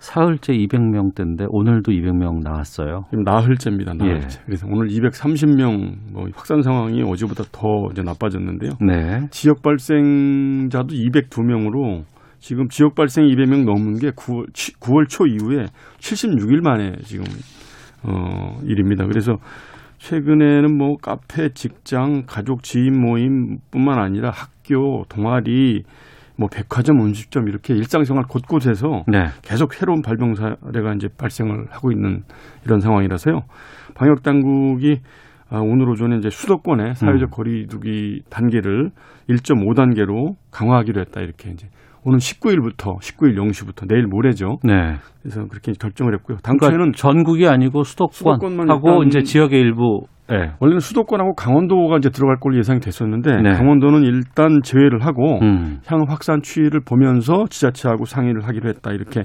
사흘째 200명대인데 오늘도 200명 나왔어요. 지금 나흘째입니다. 나흘째. 예. 그래서 오늘 230명 뭐 확산 상황이 어제보다 더 이제 나빠졌는데요. 네. 지역 발생자도 202명으로 지금 지역 발생 200명 넘는 게 9월, 9월 초 이후에 76일 만에 지금 어 일입니다. 그래서 최근에는 뭐 카페, 직장, 가족, 지인 모임뿐만 아니라 학교, 동아리, 뭐 백화점, 음식점 이렇게 일상생활 곳곳에서 네. 계속 새로운 발병 사례가 이제 발생을 하고 있는 이런 상황이라서요. 방역 당국이 아, 오늘 오전에 이제 수도권의 사회적 음. 거리두기 단계를 1.5 단계로 강화하기로 했다 이렇게 이제 오늘 19일부터 19일 0시부터 내일 모레죠. 네. 그래서 그렇게 결정을 했고요. 그러니까 당초에는 전국이 아니고 수도권만 일단- 이제 지역의 일부 예. 원래는 수도권하고 강원도가 이제 들어갈 걸로 예상이 됐었는데 네. 강원도는 일단 제외를 하고 음. 향후 확산 추이를 보면서 지자체하고 상의를 하기로 했다 이렇게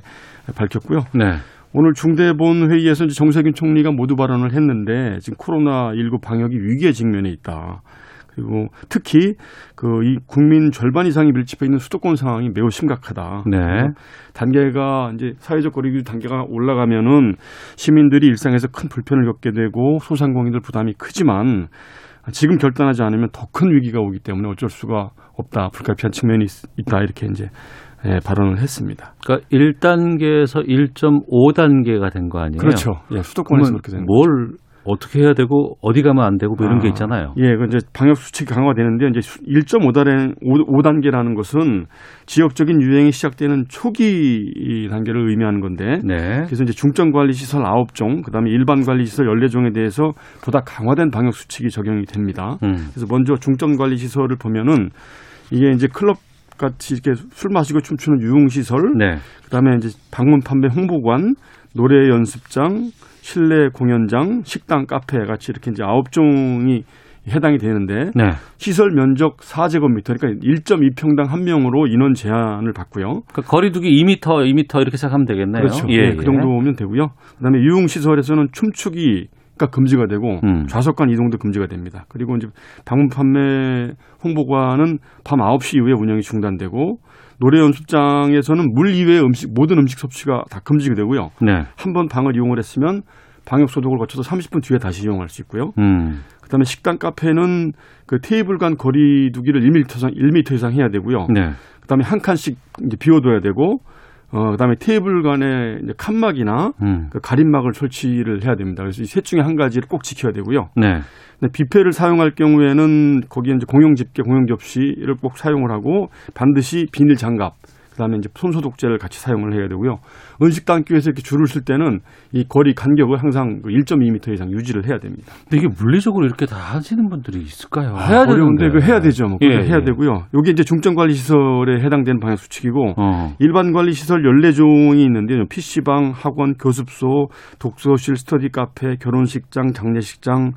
밝혔고요. 네. 오늘 중대본 회의에서 이제 정세균 총리가 모두 발언을 했는데 지금 코로나 19 방역이 위기에 직면해 있다. 그리고 특히 그 이 국민 절반 이상이 밀집해 있는 수도권 상황이 매우 심각하다. 네. 단계가 이제 사회적 거리두기 단계가 올라가면은 시민들이 일상에서 큰 불편을 겪게 되고 소상공인들 부담이 크지만 지금 결단하지 않으면 더 큰 위기가 오기 때문에 어쩔 수가 없다. 불가피한 측면이 있- 있다. 이렇게 이제 예, 발언을 했습니다. 그러니까 1단계에서 1.5단계가 된 거 아니에요? 그렇죠. 예, 수도권에서 그렇게 되는 뭘 어떻게 해야 되고 어디 가면 안 되고 뭐 이런 게 아, 있잖아요. 예, 그 이제 방역 수칙이 강화되는데 이제 1.5단계 5단계라는 것은 지역적인 유행이 시작되는 초기 단계를 의미하는 건데 네. 그래서 이제 중점 관리 시설 9종, 그다음에 일반 관리 시설 14종에 대해서 보다 강화된 방역 수칙이 적용이 됩니다. 음. 그래서 먼저 중점 관리 시설을 보면은 이게 이제 클럽 같이 이렇게 술 마시고 춤추는 유흥 시설, 네. 그다음에 이제 방문 판매 홍보관, 노래 연습장, 실내 공연장, 식당, 카페 같이 이렇게 이제 아홉 종이 해당이 되는데 네. 시설 면적 4제곱미터 그러니까 1.2평당 한 명으로 인원 제한을 받고요. 그러니까 거리두기 2m, 2m 이렇게 생각하면 되겠네요. 그렇죠. 예, 그 정도 오면 되고요. 그다음에 유흥 시설에서는 춤추기 가 금지가 되고 음. 좌석간 이동도 금지가 됩니다. 그리고 이제 방문 판매 홍보관은 밤 9시 이후에 운영이 중단되고 노래 연습장에서는 물 이외의 음식 모든 음식 섭취가 다 금지가 되고요. 네. 한번 방을 이용을 했으면 방역 소독을 거쳐서 30분 뒤에 다시 이용할 수 있고요. 음. 그다음에 식당 카페는 그 테이블 간 거리두기를 1m 이상 1m 이상 해야 되고요. 네. 그다음에 한 칸씩 이제 비워둬야 되고 어 그다음에 테이블 간에 이제 칸막이나 음. 그 가림막을 설치를 해야 됩니다. 그래서 이 셋 중에 한 가지를 꼭 지켜야 되고요. 네. 근데 뷔페를 사용할 경우에는 거기에 이제 공용 집게, 공용 접시를 꼭 사용을 하고 반드시 비닐 장갑, 그다음에 이제 손 소독제를 같이 사용을 해야 되고요. 음식당 교에서 이렇게 줄을 쓸 때는 이 거리 간격을 항상 그 1.2m 이상 유지를 해야 됩니다. 근데 이게 물리적으로 이렇게 다 하시는 분들이 있을까요? 아, 어려운데 그 해야 되죠. 뭐 예, 해야 예. 되고요. 여기 이제 중점 관리 시설에 해당되는 방역 수칙이고 어. 일반 관리 시설 14종이 있는데요. PC방, 학원, 교습소, 독서실, 스터디 카페, 결혼식장, 장례식장,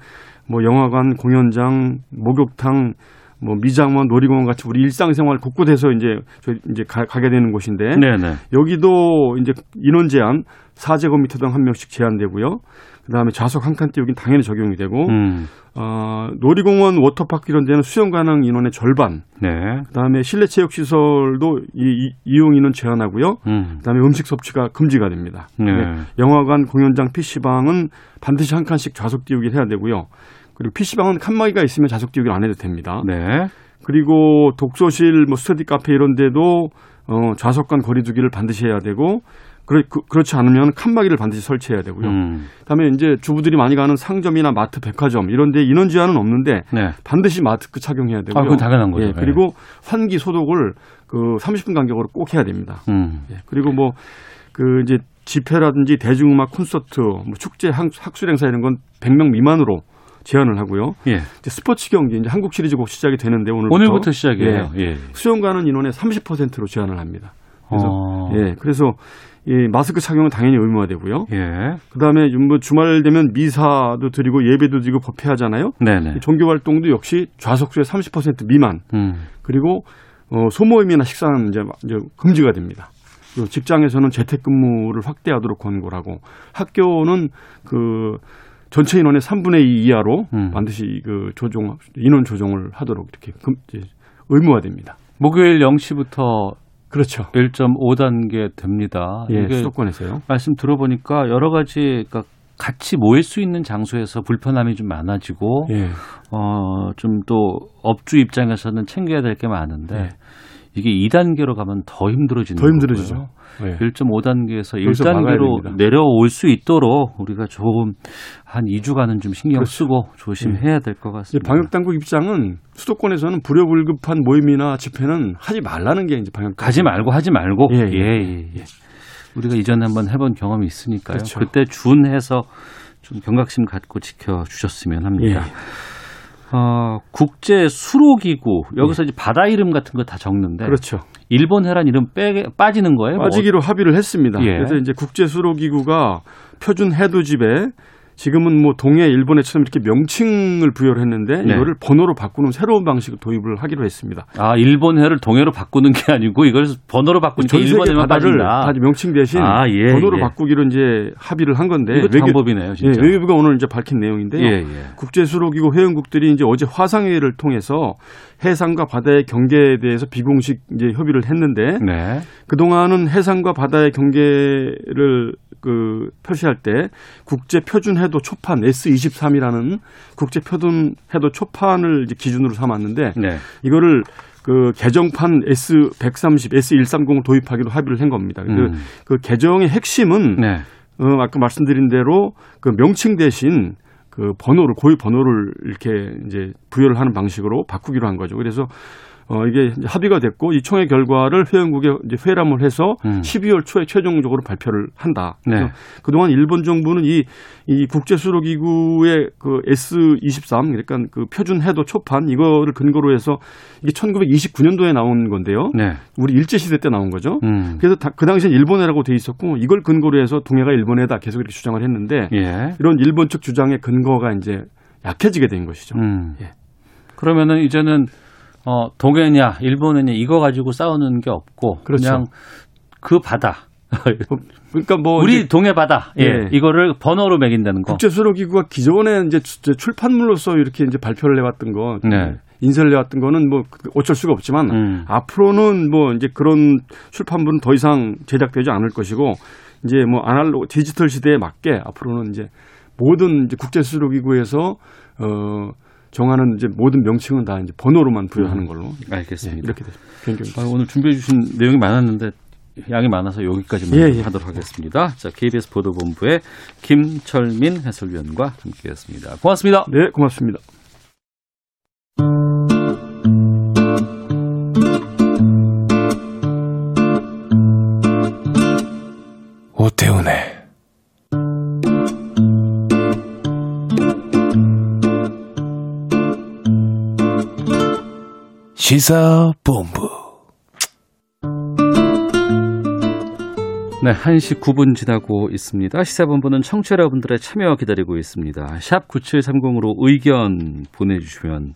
뭐 영화관, 공연장, 목욕탕, 뭐 미장원, 놀이공원 같이 우리 일상생활 곳곳에서 이제 저희 이제 가, 게 되는 곳인데 네네. 여기도 이제 인원 제한 4제곱미터당 한 명씩 제한되고요. 그다음에 좌석 한 칸대 여긴 당연히 적용이 되고 음. 어, 놀이공원, 워터파크 이런 데는 수용 가능 인원의 절반. 네. 그다음에 실내 체육 시설도 이, 이, 이 용 인원 제한하고요. 음. 그다음에 음식 섭취가 금지가 됩니다. 네. 영화관, 공연장, PC방은 반드시 한 칸씩 좌석 띄우기를 해야 되고요. 그리고 PC방은 칸막이가 있으면 좌석 띄우기를 안 해도 됩니다. 네. 그리고 독서실, 뭐 스터디 카페 이런 데도 어, 좌석 간 거리두기를 반드시 해야 되고 그렇, 지 않으면 칸막이를 반드시 설치해야 되고요. 음. 그다음에 이제 주부들이 많이 가는 상점이나 마트, 백화점 이런 데 인원 제한은 없는데 네. 반드시 마스크 착용해야 되고요. 아, 그건 당연한 거죠. 예, 그리고 환기 소독을 그 30분 간격으로 꼭 해야 됩니다. 음. 예, 그리고 뭐 그 이제 집회라든지 대중음악 콘서트, 뭐 축제, 학- 학술 행사 이런 건 100명 미만으로 제한을 하고요. 예. 이제 스포츠 경기 이제 한국 시리즈 곧 시작이 되는데 오늘부터, 오늘부터 시작이에요. 예. 수용 가는 인원의 30%로 제한을 합니다. 그래서 어. 예, 그래서 이 마스크 착용은 당연히 의무화되고요. 예. 그다음에 뭐 주말 되면 미사도 드리고 예배도 드리고 법회하잖아요. 네네. 종교 활동도 역시 좌석수의 30% 미만 음. 그리고 어, 소모임이나 식사는 이제, 이제 금지가 됩니다. 직장에서는 재택근무를 확대하도록 권고하고 학교는 그 전체 인원의 3분의 2 이하로 음. 반드시 그 조정 인원 조정을 하도록 이렇게 금, 의무화됩니다. 목요일 0시부터 그렇죠. 1.5단계 됩니다. 예, 이게 수도권에서요. 말씀 들어보니까 여러 가지 그러니까 같이 모일 수 있는 장소에서 불편함이 좀 많아지고 예. 어, 좀 또 업주 입장에서는 챙겨야 될 게 많은데 네. 이게 2단계로 가면 더 힘들어지는 더 힘들어지죠. 예. 1.5단계에서 거기서 막아야 1단계로 됩니다. 내려올 수 있도록 우리가 조금 한 2주간은 좀 신경 그렇죠. 쓰고 조심해야 될것 이제 같습니다. 방역 당국 입장은 수도권에서는 불효불급한 모임이나 집회는 하지 말라는 게 이제 방역 가지 말고 하지 말고 예, 예, 예, 예, 예. 우리가 이전에 한번 해본 경험이 있으니까요. 그렇죠. 그때 준해서 좀 경각심 갖고 지켜 주셨으면 합니다. 예. 어, 국제 수로기구 여기서 이제 바다 이름 같은 거 다 적는데 그렇죠. 일본 해란 이름 빼 빠지는 거예요? 뭐 빠지기로 합의를 했습니다. 예. 그래서 이제 국제 수로기구가 표준 해도집에 지금은 뭐 동해 일본에처럼 이렇게 명칭을 부여를 했는데 네. 이거를 번호로 바꾸는 새로운 방식을 도입을 하기로 했습니다. 아 일본해를 동해로 바꾸는 게 아니고 이걸 번호로 바꾸니까 전 세계 일본해만 바다를 빠진다. 다 명칭 대신 아, 예, 번호로 예. 바꾸기로 이제 합의를 한 건데 이것도 방법이네요, 진짜. 예, 외교부가 오늘 이제 밝힌 내용인데요. 예, 예. 국제수로기구 회원국들이 이제 어제 화상회의를 통해서 해상과 바다의 경계에 대해서 비공식 이제 협의를 했는데 네. 그동안은 해상과 바다의 경계를 그 표시할 때 국제 표준 해도 초판 S23이라는 국제 표준 해도 초판을 이제 기준으로 삼았는데 네. 이거를 그 개정판 S130, S130을 도입하기로 합의를 한 겁니다. 그, 음. 그 개정의 핵심은 네. 어, 아까 말씀드린 대로 그 명칭 대신 그 번호를 고유 번호를 이렇게 이제 부여를 하는 방식으로 바꾸기로 한 거죠. 그래서 어 이게 합의가 됐고 이 총회 결과를 회원국에 이제 회람을 해서 음. 12월 초에 최종적으로 발표를 한다. 네. 그동안 일본 정부는 이, 이 국제수로기구의 그 S23 그러니까 그 표준 해도 초판 이거를 근거로 해서 이게 1929년도에 나온 건데요. 네. 우리 일제 시대 때 나온 거죠. 음. 그래서 다- 그 당시엔 일본해라고 돼 있었고 이걸 근거로 해서 동해가 일본해다 계속 이렇게 주장을 했는데 예. 이런 일본 측 주장의 근거가 이제 약해지게 된 것이죠. 음. 예. 그러면은 이제는 어, 동해냐, 일본해냐 이거 가지고 싸우는 게 없고 그렇죠. 그냥 그 바다. 그러니까 뭐 우리 동해 바다. 예. 예. 이거를 번호로 매긴다는 거. 국제 수로 기구가 기존에 이제 주- 이제 출판물로서 이렇게 이제 발표를 해왔던 거, 네. 인쇄를 해왔던 거는 뭐 어쩔 수가 없지만 음. 앞으로는 뭐 이제 그런 출판물은 더 이상 제작되지 않을 것이고 이제 뭐 아날로그 디지털 시대에 맞게 앞으로는 이제 모든 이제 국제 수로 기구에서 어 정하는 이제 모든 명칭은 다 이제 번호로만 부여하는 걸로 예, 알겠습니다. 이렇게 됐- 변경이 아, 오늘 준비해 주신 내용이 많았는데 양이 많아서 여기까지만 예, 예. 하도록 하겠습니다. 자, KBS 보도본부의 김철민 해설위원과 함께했습니다. 고맙습니다. 네, 고맙습니다. 시사본부 네, 1시 9분 지나고 있습니다. 시사본부는 청취자 여러분들의 참여 기다리고 있습니다. 샵 9730으로 의견 보내주시면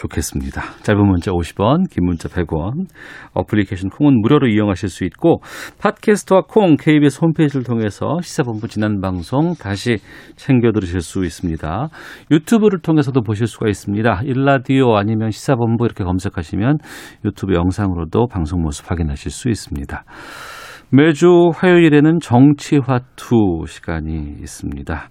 좋겠습니다. 짧은 문자 50원, 긴 문자 100원, 어플리케이션 콩은 무료로 이용하실 수 있고 팟캐스트와 콩 KBS 홈페이지를 통해서 시사본부 지난 방송 다시 챙겨 들으실 수 있습니다. 유튜브를 통해서도 보실 수가 있습니다. 일라디오 아니면 시사본부 이렇게 검색하시면 유튜브 영상으로도 방송 모습 확인하실 수 있습니다. 매주 화요일에는 정치화투 시간이 있습니다.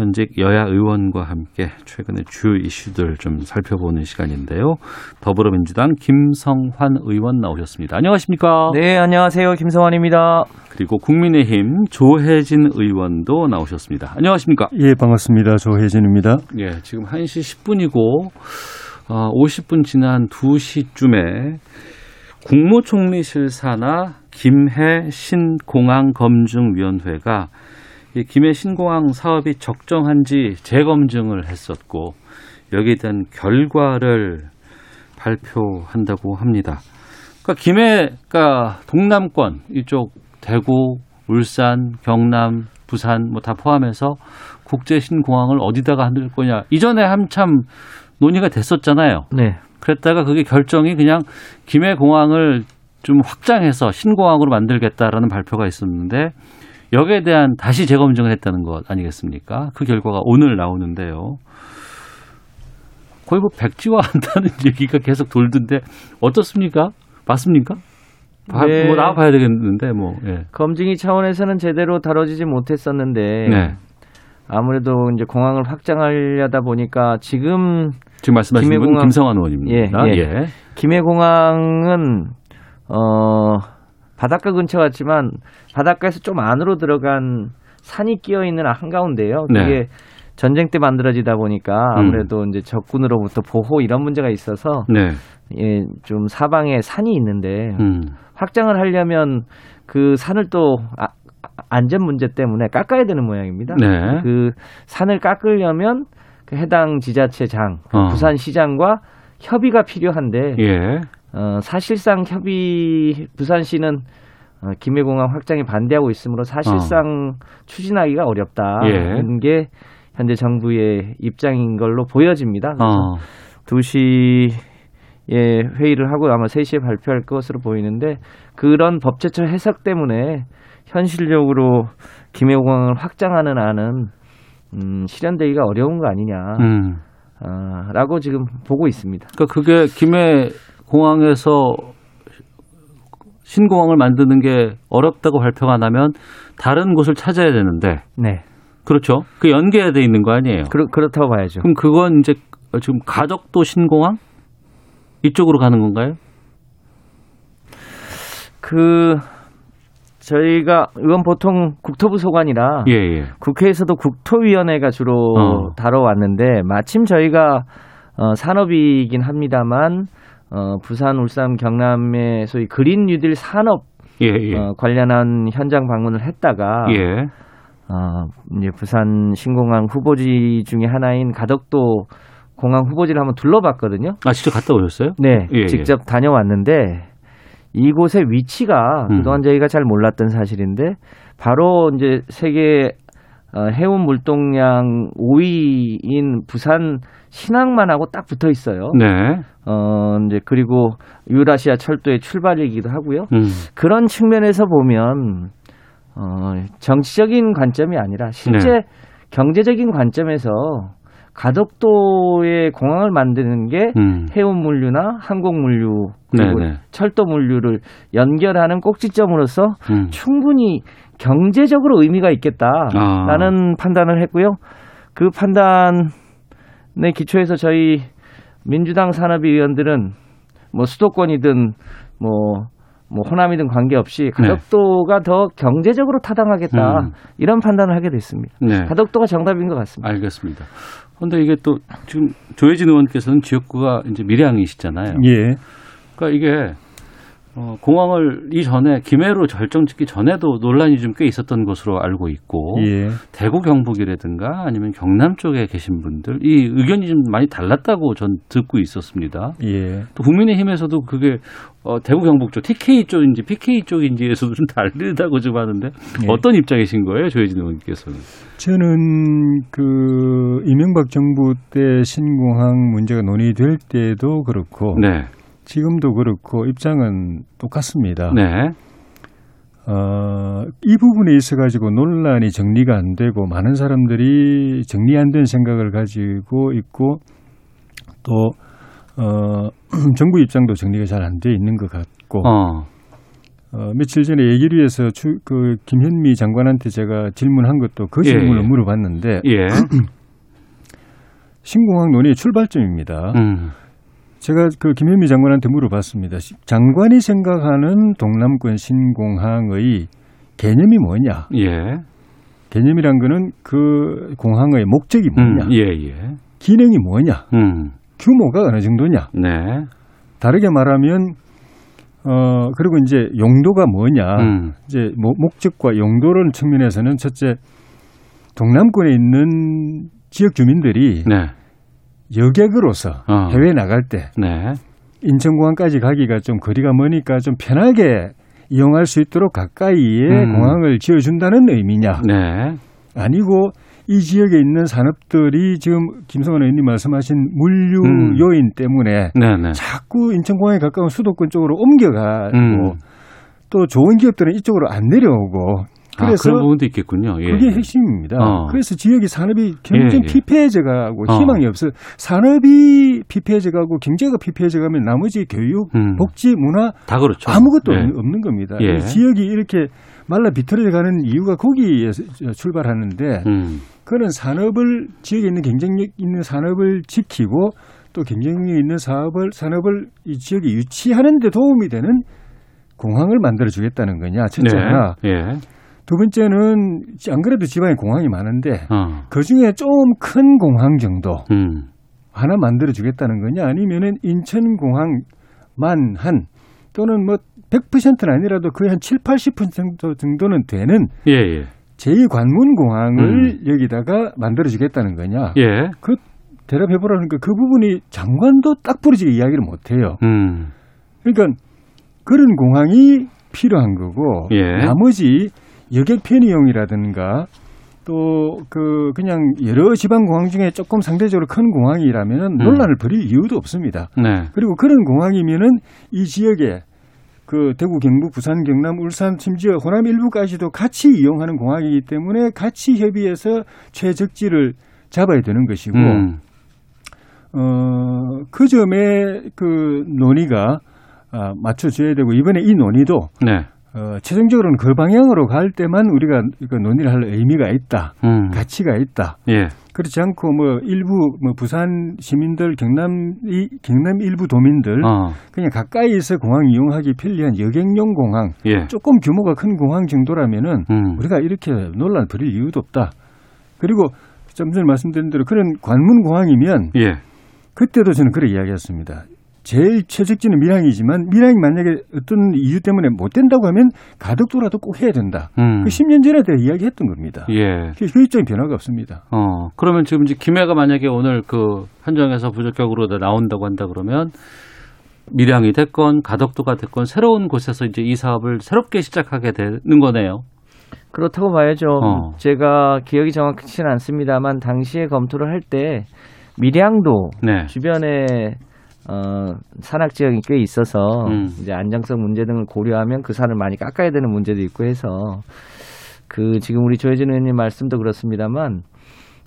현직 여야 의원과 함께 최근의 주요 이슈들 좀 살펴보는 시간인데요. 더불어민주당 김성환 의원 나오셨습니다. 안녕하십니까? 네, 안녕하세요. 김성환입니다. 그리고 국민의힘 조혜진 의원도 나오셨습니다. 안녕하십니까? 예, 반갑습니다. 조혜진입니다. 예, 지금 1시 10분이고 어, 50분 지난 2시쯤에 국무총리실 사나 김해 신공항 검증위원회가 이 김해 신공항 사업이 적정한지 재검증을 했었고 여기에 대한 결과를 발표한다고 합니다. 그러니까 김해가 동남권 이쪽 대구, 울산, 경남, 부산 뭐 다 포함해서 국제 신공항을 어디다가 만들 거냐 이전에 한참 논의가 됐었잖아요. 네. 그랬다가 그게 결정이 그냥 김해 공항을 좀 확장해서 신공항으로 만들겠다라는 발표가 있었는데 여기에 대한 다시 재검증을 했다는 것 아니겠습니까? 그 결과가 오늘 나오는데요. 거의 뭐 백지화한다는 얘기가 계속 돌던데 어떻습니까? 맞습니까? 봐- 네. 뭐 나와봐야 되겠는데 뭐. 예. 검증이 차원에서는 제대로 다뤄지지 못했었는데 네. 아무래도 이제 공항을 확장하려다 보니까 지금 지금 말씀하신 분 김해공항- 김성환 의원입니다. 예, 예. 김해공항은 어 바닷가 근처 같지만 바닷가에서 좀 안으로 들어간 산이 끼어 있는 한가운데요. 그게 네. 전쟁 때 만들어지다 보니까 아무래도 이제 적군으로부터 보호 이런 문제가 있어서 네. 예, 좀 사방에 산이 있는데 음. 확장을 하려면 그 산을 또 아- 안전 문제 때문에 깎아야 되는 모양입니다. 네. 그 산을 깎으려면 그 해당 지자체장, 그 어. 부산시장과 협의가 필요한데 예. 어, 사실상 협의 부산시는 어, 김해공항 확장에 반대하고 있으므로 사실상 추진하기가 어렵다. 어. 예. 게 현재 정부의 입장인 걸로 보여집니다. 그래서 어. 2시에 회의를 하고 아마 3시에 발표할 것으로 보이는데 그런 법제처 해석 때문에 현실적으로 김해공항을 확장하는 안은 음, 실현되기가 어려운 거 아니냐. 음. 아, 라고 지금 보고 있습니다. 그러니까 그게 김해 공항에서 신공항을 만드는 게 어렵다고 발표가 나면 다른 곳을 찾아야 되는데 네. 그렇죠. 그 연계돼 있는 거 아니에요. 그렇, 그렇다고 봐야죠. 그럼 그건 이제 지금 가덕도 신공항 이쪽으로 가는 건가요? 그, 저희가, 이건 보통 국토부 소관이라 예, 예. 국회에서도 국토위원회가 주로 어. 다뤄왔는데 마침 저희가 어, 산업이긴 합니다만 어, 부산, 울산, 경남의 소위 그린 뉴딜 산업 예, 예. 어, 관련한 현장 방문을 했다가 예. 어, 이제 부산 신공항 후보지 중에 하나인 가덕도 공항 후보지를 한번 둘러봤거든요. 아, 직접 갔다 오셨어요? 네, 예, 예. 직접 다녀왔는데 이곳의 위치가 음. 그동안 저희가 잘 몰랐던 사실인데 바로 이제 세계 어, 해운 물동량 5위인 부산 신항만하고 딱 붙어 있어요. 네. 어, 이제 그리고 유라시아 철도의 출발이기도 하고요. 음. 그런 측면에서 보면 어, 정치적인 관점이 아니라 실제 네. 경제적인 관점에서 가덕도의 공항을 만드는 게 음. 해운 물류나 항공 물류 그리고 네네. 철도 물류를 연결하는 꼭지점으로서 음. 충분히 경제적으로 의미가 있겠다라는 아. 판단을 했고요. 그 판단에 기초해서 저희 민주당 산업위 의원들은 뭐 수도권이든 뭐, 뭐 호남이든 관계없이 가덕도가 더 경제적으로 타당하겠다 네. 음. 이런 판단을 하게 됐습니다. 네. 가덕도가 정답인 것 같습니다. 알겠습니다. 그런데 이게 또 지금 조혜진 의원께서는 지역구가 이제 밀양이시잖아요. 예. 그러니까 이게 어, 공항을 이전에 김해로 결정짓기 전에도 논란이 좀 꽤 있었던 것으로 알고 있고 예. 대구 경북이라든가 아니면 경남 쪽에 계신 분들 이 의견이 좀 많이 달랐다고 전 듣고 있었습니다. 예. 또 국민의힘에서도 그게 어, 대구 경북 쪽 TK 쪽인지 PK 쪽인지에서도 좀 다르다고 좀 하는데 예. 어떤 입장이신 거예요, 조혜진 의원께서는? 저는 그 이명박 정부 때 신공항 문제가 논의될 때도 그렇고 네, 지금도 그렇고 입장은 똑같습니다. 네, 어, 이 부분에 있어 가지고 논란이 정리가 안 되고 많은 사람들이 정리 안 된 생각을 가지고 있고 또 어, 정부 입장도 정리가 잘 안 돼 있는 것 같고 어, 어, 며칠 전에 예결위에서 주, 그 김현미 장관한테 제가 질문한 것도 그 예, 질문을 예. 물어봤는데 예, 신공항 논의의 출발점입니다. 음, 제가 그 김현미 장관한테 물어봤습니다. 시- 장관이 생각하는 동남권 신공항의 개념이 뭐냐? 예. 개념이란 거는 그 공항의 목적이 뭐냐? 음, 예, 예. 기능이 뭐냐? 음. 규모가 어느 정도냐? 네. 다르게 말하면 어 그리고 이제 용도가 뭐냐? 음. 이제 뭐 목적과 용도를 측면에서는 첫째 동남권에 있는 지역 주민들이 네. 여객으로서 어. 해외 나갈 때 네. 인천공항까지 가기가 좀 거리가 머니까 좀 편하게 이용할 수 있도록 가까이에 음. 공항을 지어준다는 의미냐? 네. 아니고 이 지역에 있는 산업들이 지금 김성원 의원님 말씀하신 물류 음. 요인 때문에 네, 네. 자꾸 인천공항에 가까운 수도권 쪽으로 옮겨가고 음. 또 좋은 기업들은 이쪽으로 안 내려오고 아, 그래서 그런 부분도 있겠군요. 예. 그게 핵심입니다. 어. 그래서 지역이 산업이 굉장히 예, 예. 피폐해져가고 어. 희망이 없어. 산업이 피폐해져가고 경제가 피폐해져가면 나머지 교육, 음. 복지, 문화 다 그렇죠. 아무것도 예. 없는, 겁니다. 예. 이 지역이 이렇게 말라 비틀어져 가는 이유가 거기에서 출발하는데 음. 그런 산업을 지역에 있는 경쟁력 있는 산업을 지키고 또 경쟁력 있는 사업을 산업을 이 지역에 유치하는 데 도움이 되는 공항을 만들어 주겠다는 거냐 첫째 네. 하나 예. 두 번째는 안 그래도 지방에 공항이 많은데 어. 그 중에 좀 큰 공항 정도 음. 하나 만들어 주겠다는 거냐 아니면은 인천 공항만 한 또는 뭐 100%는 아니라도 거의 한 7, 80% 정도는 되는 예, 예. 제2관문 공항을 여기다가 만들어 주겠다는 거냐 예. 대답해 보라니까 그 부분이 장관도 딱 부러지게 이야기를 못 해요. 음. 그러니까 그런 공항이 필요한 거고 예. 나머지 여객 편의용이라든가 또 그 그냥 여러 지방 공항 중에 조금 상대적으로 큰 공항이라면은 음. 논란을 벌일 이유도 없습니다. 네. 그리고 그런 공항이면은 이 지역에 그 대구, 경북, 부산, 경남, 울산, 심지어 호남 일부까지도 같이 이용하는 공항이기 때문에 같이 협의해서 최적지를 잡아야 되는 것이고 음. 어, 그 점에 그 논의가 아, 맞춰져야 되고 이번에 이 논의도 네. 어, 최종적으로는 그 방향으로 갈 때만 우리가 그 논의를 할 의미가 있다. 음. 가치가 있다. 예. 그렇지 않고 뭐 일부 뭐 부산 시민들 경남 이 경남 일부 도민들 어. 그냥 가까이서 공항 이용하기 편리한 여객용 공항 예. 조금 규모가 큰 공항 정도라면은 음. 우리가 이렇게 논란 벌일 이유도 없다. 그리고 좀 전에 말씀드린 대로 그런 관문 공항이면 예. 그때도 저는 그렇게 이야기했습니다. 제일 최적지는 밀양이지만 밀양이 만약에 어떤 이유 때문에 못 된다고 하면 가덕도라도 꼭 해야 된다. 음. 그 10년 전에 대해 이야기했던 겁니다. 예. 그, 그 입장에 변화가 없습니다. 어, 그러면 지금 이제 김해가 만약에 오늘 그 한정에서 부적격으로 나온다고 한다 그러면 밀양이 됐건 가덕도가 됐건 새로운 곳에서 이제 이 사업을 새롭게 시작하게 되는 거네요. 그렇다고 봐야죠. 어. 제가 기억이 정확치는 않습니다만 당시에 검토를 할 때 밀양도 네. 주변에 어, 산악 지역이 꽤 있어서 음. 이제 안정성 문제 등을 고려하면 그 산을 많이 깎아야 되는 문제도 있고 해서 그 지금 우리 조혜진 의원님 말씀도 그렇습니다만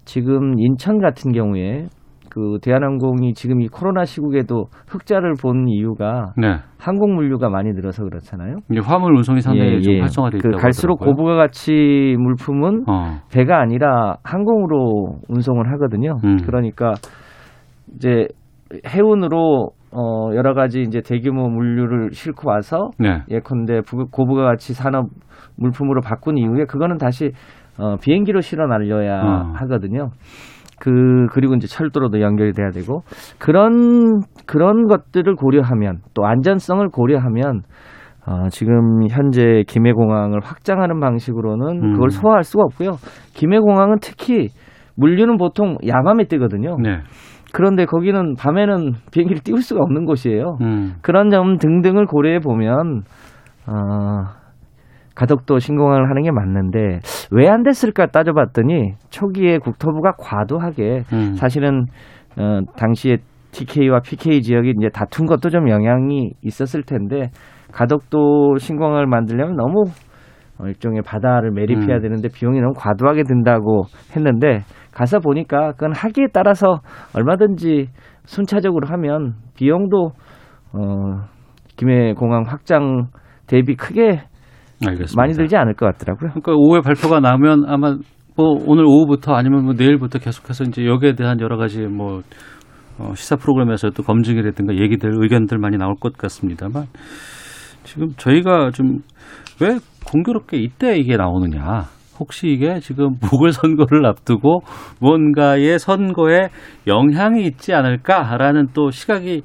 지금 인천 같은 경우에 그 대한항공이 지금 이 코로나 시국에도 흑자를 본 이유가 네. 항공 물류가 많이 늘어서 그렇잖아요. 이제 화물 운송이 상당히 좀 활성화돼 그 있다고 갈수록 하더라고요. 고부가 가치 물품은 어. 배가 아니라 항공으로 운송을 하거든요. 음. 그러니까 이제 해운으로 어 여러 가지 이제 대규모 물류를 싣고 와서 네. 예컨대 부- 고부가 가치 산업 물품으로 바꾼 이후에 그거는 다시 어 비행기로 실어 날려야 어. 하거든요. 그 그리고 이제 철도로도 연결이 돼야 되고 그런 그런 것들을 고려하면 또 안전성을 고려하면 어, 지금 현재 김해공항을 확장하는 방식으로는 음. 그걸 소화할 수가 없고요. 김해공항은 특히 물류는 보통 야밤에 뜨거든요. 네. 그런데 거기는 밤에는 비행기를 띄울 수가 없는 곳이에요. 음. 그런 점 등등을 고려해 보면 어, 가덕도 신공항을 하는 게 맞는데 왜 안 됐을까 따져봤더니 초기에 국토부가 과도하게 음. 사실은 어, 당시에 TK와 PK 지역이 이제 다툰 것도 좀 영향이 있었을 텐데 가덕도 신공항을 만들려면 너무 어, 일종의 바다를 매립해야 음. 되는데 비용이 너무 과도하게 든다고 했는데 가서 보니까 그건 하기에 따라서 얼마든지 순차적으로 하면 비용도 어, 김해 공항 확장 대비 크게 알겠습니다. 많이 들지 않을 것 같더라고요. 그러니까 오후에 발표가 나면 아마 뭐 오늘 오후부터 아니면 뭐 내일부터 계속해서 이제 여기에 대한 여러 가지 뭐 어, 시사 프로그램에서 또 검증이라든가 얘기들 의견들 많이 나올 것 같습니다만 지금 저희가 좀 왜 공교롭게 이때 이게 나오느냐. 혹시 이게 지금 보궐선거를 앞두고 뭔가의 선거에 영향이 있지 않을까라는 또 시각이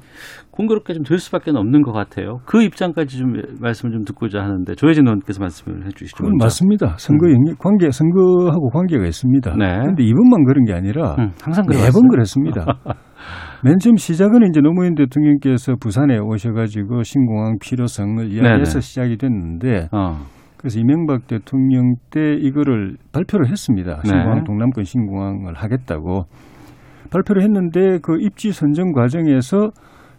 공교롭게 좀들 수밖에 없는 것 같아요. 그 입장까지 좀 말씀을 좀 듣고자 하는데 조혜진 의원께서 말씀을 해주시죠. 맞습니다. 선거 영역 관계 선거하고 관계가 있습니다. 네. 그런데 이번만 그런 게 아니라 음, 항상 매번 그랬습니다. 맨 처음 시작은 이제 노무현 대통령께서 부산에 오셔가지고 신공항 필요성을 이야기해서 네네. 시작이 됐는데 어, 그래서 이명박 대통령 때 이거를 발표를 했습니다. 네. 신공항 동남권 신공항을 하겠다고 발표를 했는데 그 입지 선정 과정에서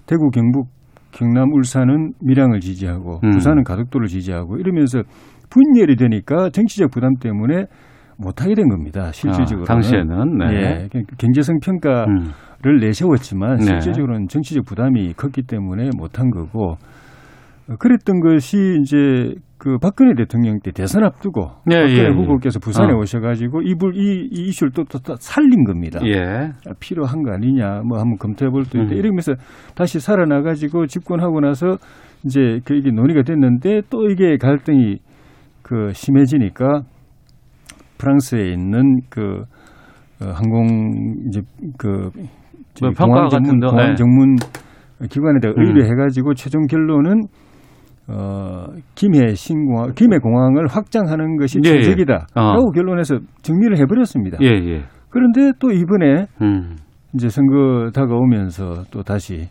대구 경북 경남 울산은 밀양을 지지하고 음. 부산은 가덕도를 지지하고 이러면서 분열이 되니까 정치적 부담 때문에 못하게 된 겁니다. 실질적으로 아, 당시에는 네. 예, 경제성 평가를 음, 내세웠지만 네. 실제적으로는 정치적 부담이 컸기 때문에 못한 거고 어, 그랬던 것이 이제 그 박근혜 대통령 때 대선 앞두고 예, 박근혜 예, 예. 후보께서 부산에 어. 오셔가지고 이불 이, 이 이슈를 또, 또, 또 살린 겁니다. 예. 아, 필요한 거 아니냐, 뭐 한번 검토해 볼때 음. 이러면서 다시 살아나가지고 집권하고 나서 이제 그 이게 논의가 됐는데 또 이게 갈등이 그 심해지니까 프랑스에 있는 그 어, 항공 이제 그 뭐 평가 공항 전문 같은 거, 공항 네. 전문 기관에다가 음. 의뢰해가지고 최종 결론은 어 김해 신공항 김해 공항을 확장하는 것이 예, 예. 최적이다라고 어. 결론해서 정리를 해버렸습니다. 예, 예. 그런데 또 이번에 음. 이제 선거 다가오면서 또 다시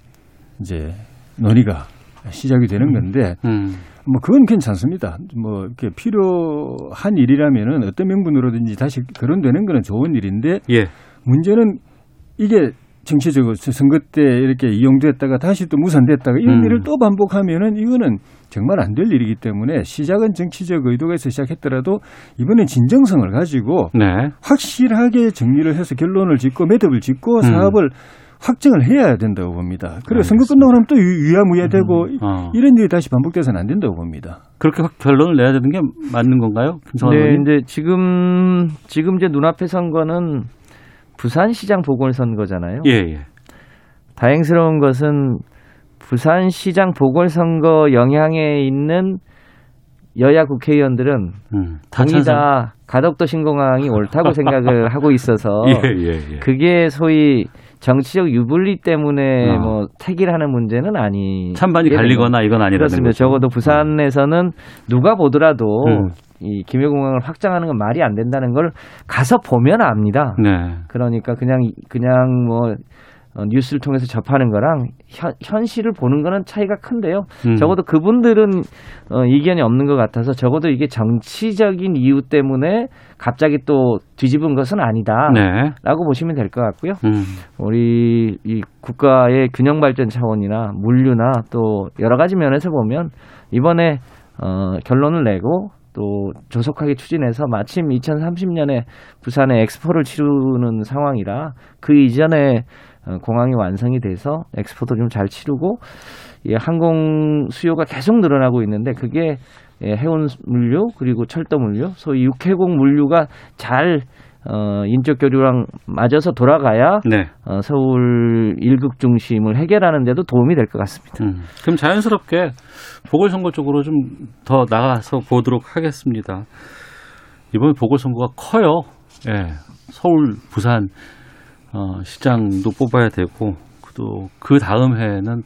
이제 논의가 시작이 되는 건데 음. 뭐 그건 괜찮습니다. 뭐 이렇게 필요한 일이라면은 어떤 명분으로든지 다시 거론되는 거는 좋은 일인데 예. 문제는 이게 정치적으로 선거 때 이렇게 이용됐다가 다시 또 무산됐다가 이런 음. 일을 또 반복하면은 이거는 정말 안 될 일이기 때문에 시작은 정치적 있어 시작했더라도 이번엔 진정성을 가지고 네. 확실하게 정리를 해서 결론을 짓고 매듭을 짓고 음. 사업을 확정을 해야 된다고 봅니다. 그리고 선거 알겠습니다. 끝나고 나면 또 유- 유야무야되고 어. 이런 일이 다시 반복돼서는 안 된다고 봅니다. 그렇게 확 결론을 내야 되는 게 맞는 건가요? 김성환 네, 의원님? 이제 지금 지금 이제 눈앞에 선거는 부산시장 보궐선거잖아요. 예, 예. 다행스러운 것은 부산시장 보궐선거 영향에 있는 여야 국회의원들은 음. 찬성. 다 가덕도 신공항이 옳다고 생각을 하고 있어서 예, 예, 예. 그게 소위 정치적 유불리 때문에 어. 뭐 택이라는 문제는 아니. 찬반이 갈리거나 이건 아니라는 그렇습니다. 거죠. 적어도 부산에서는 누가 보더라도 음. 이 김해공항을 확장하는 건 말이 안 된다는 걸 가서 보면 압니다. 네. 그러니까 그냥 그냥 뭐 어, 뉴스를 통해서 접하는 거랑 현, 현실을 보는 거는 차이가 큰데요. 음. 적어도 그분들은 어, 이견이 없는 것 같아서 적어도 이게 정치적인 이유 때문에 갑자기 또 뒤집은 것은 아니다라고 네. 보시면 될 것 같고요. 음. 우리 이 국가의 균형 발전 차원이나 물류나 또 여러 가지 면에서 보면 이번에 어, 결론을 내고 또 조속하게 추진해서 마침 2030년에 부산에 엑스포를 치르는 상황이라 그 이전에 어, 공항이 완성이 돼서 엑스포도 좀 잘 치르고 이 항공 수요가 계속 늘어나고 있는데 그게 예, 해운 물류 그리고 철도 물류 소위 육해공 물류가 잘 어, 인적 교류랑 맞아서 돌아가야 네. 어, 서울 일극 중심을 해결하는 데도 도움이 될 것 같습니다. 음. 그럼 자연스럽게 보궐선거 쪽으로 좀 더 나가서 보도록 하겠습니다. 이번 보궐선거가 커요. 예. 서울, 부산, 어, 시장도 뽑아야 되고, 또 그 다음 해에는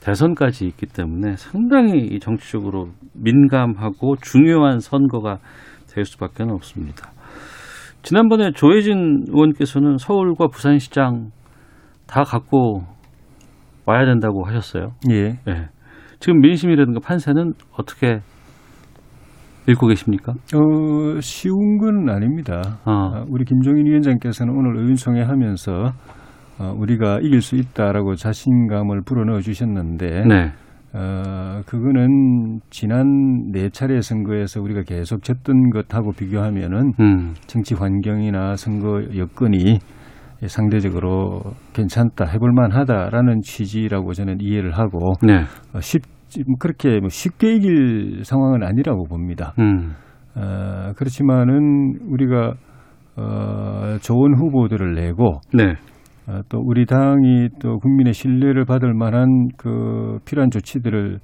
대선까지 있기 때문에 상당히 이 정치적으로 민감하고 중요한 선거가 될 수밖에 없습니다. 지난번에 조혜진 의원께서는 서울과 부산시장 다 갖고 와야 된다고 하셨어요. 예. 예. 지금 민심이라든가 판세는 어떻게 읽고 계십니까? 어, 쉬운 건 아닙니다. 어. 어, 우리 김종인 위원장께서는 오늘 의원총회 하면서 어, 우리가 이길 수 있다라고 자신감을 불어넣어 주셨는데 네. 어, 그거는 지난 네 차례 선거에서 우리가 계속 졌던 것하고 비교하면은 음. 정치 환경이나 선거 여건이 상대적으로 괜찮다, 해볼 만하다라는 취지라고 저는 이해를 하고 네. 어, 쉽, 그렇게 뭐 쉽게 이길 상황은 아니라고 봅니다. 음. 어, 그렇지만은 우리가 어, 좋은 후보들을 내고 네. 어, 또 우리 당이 또 국민의 신뢰를 받을 만한 그 필요한 조치들을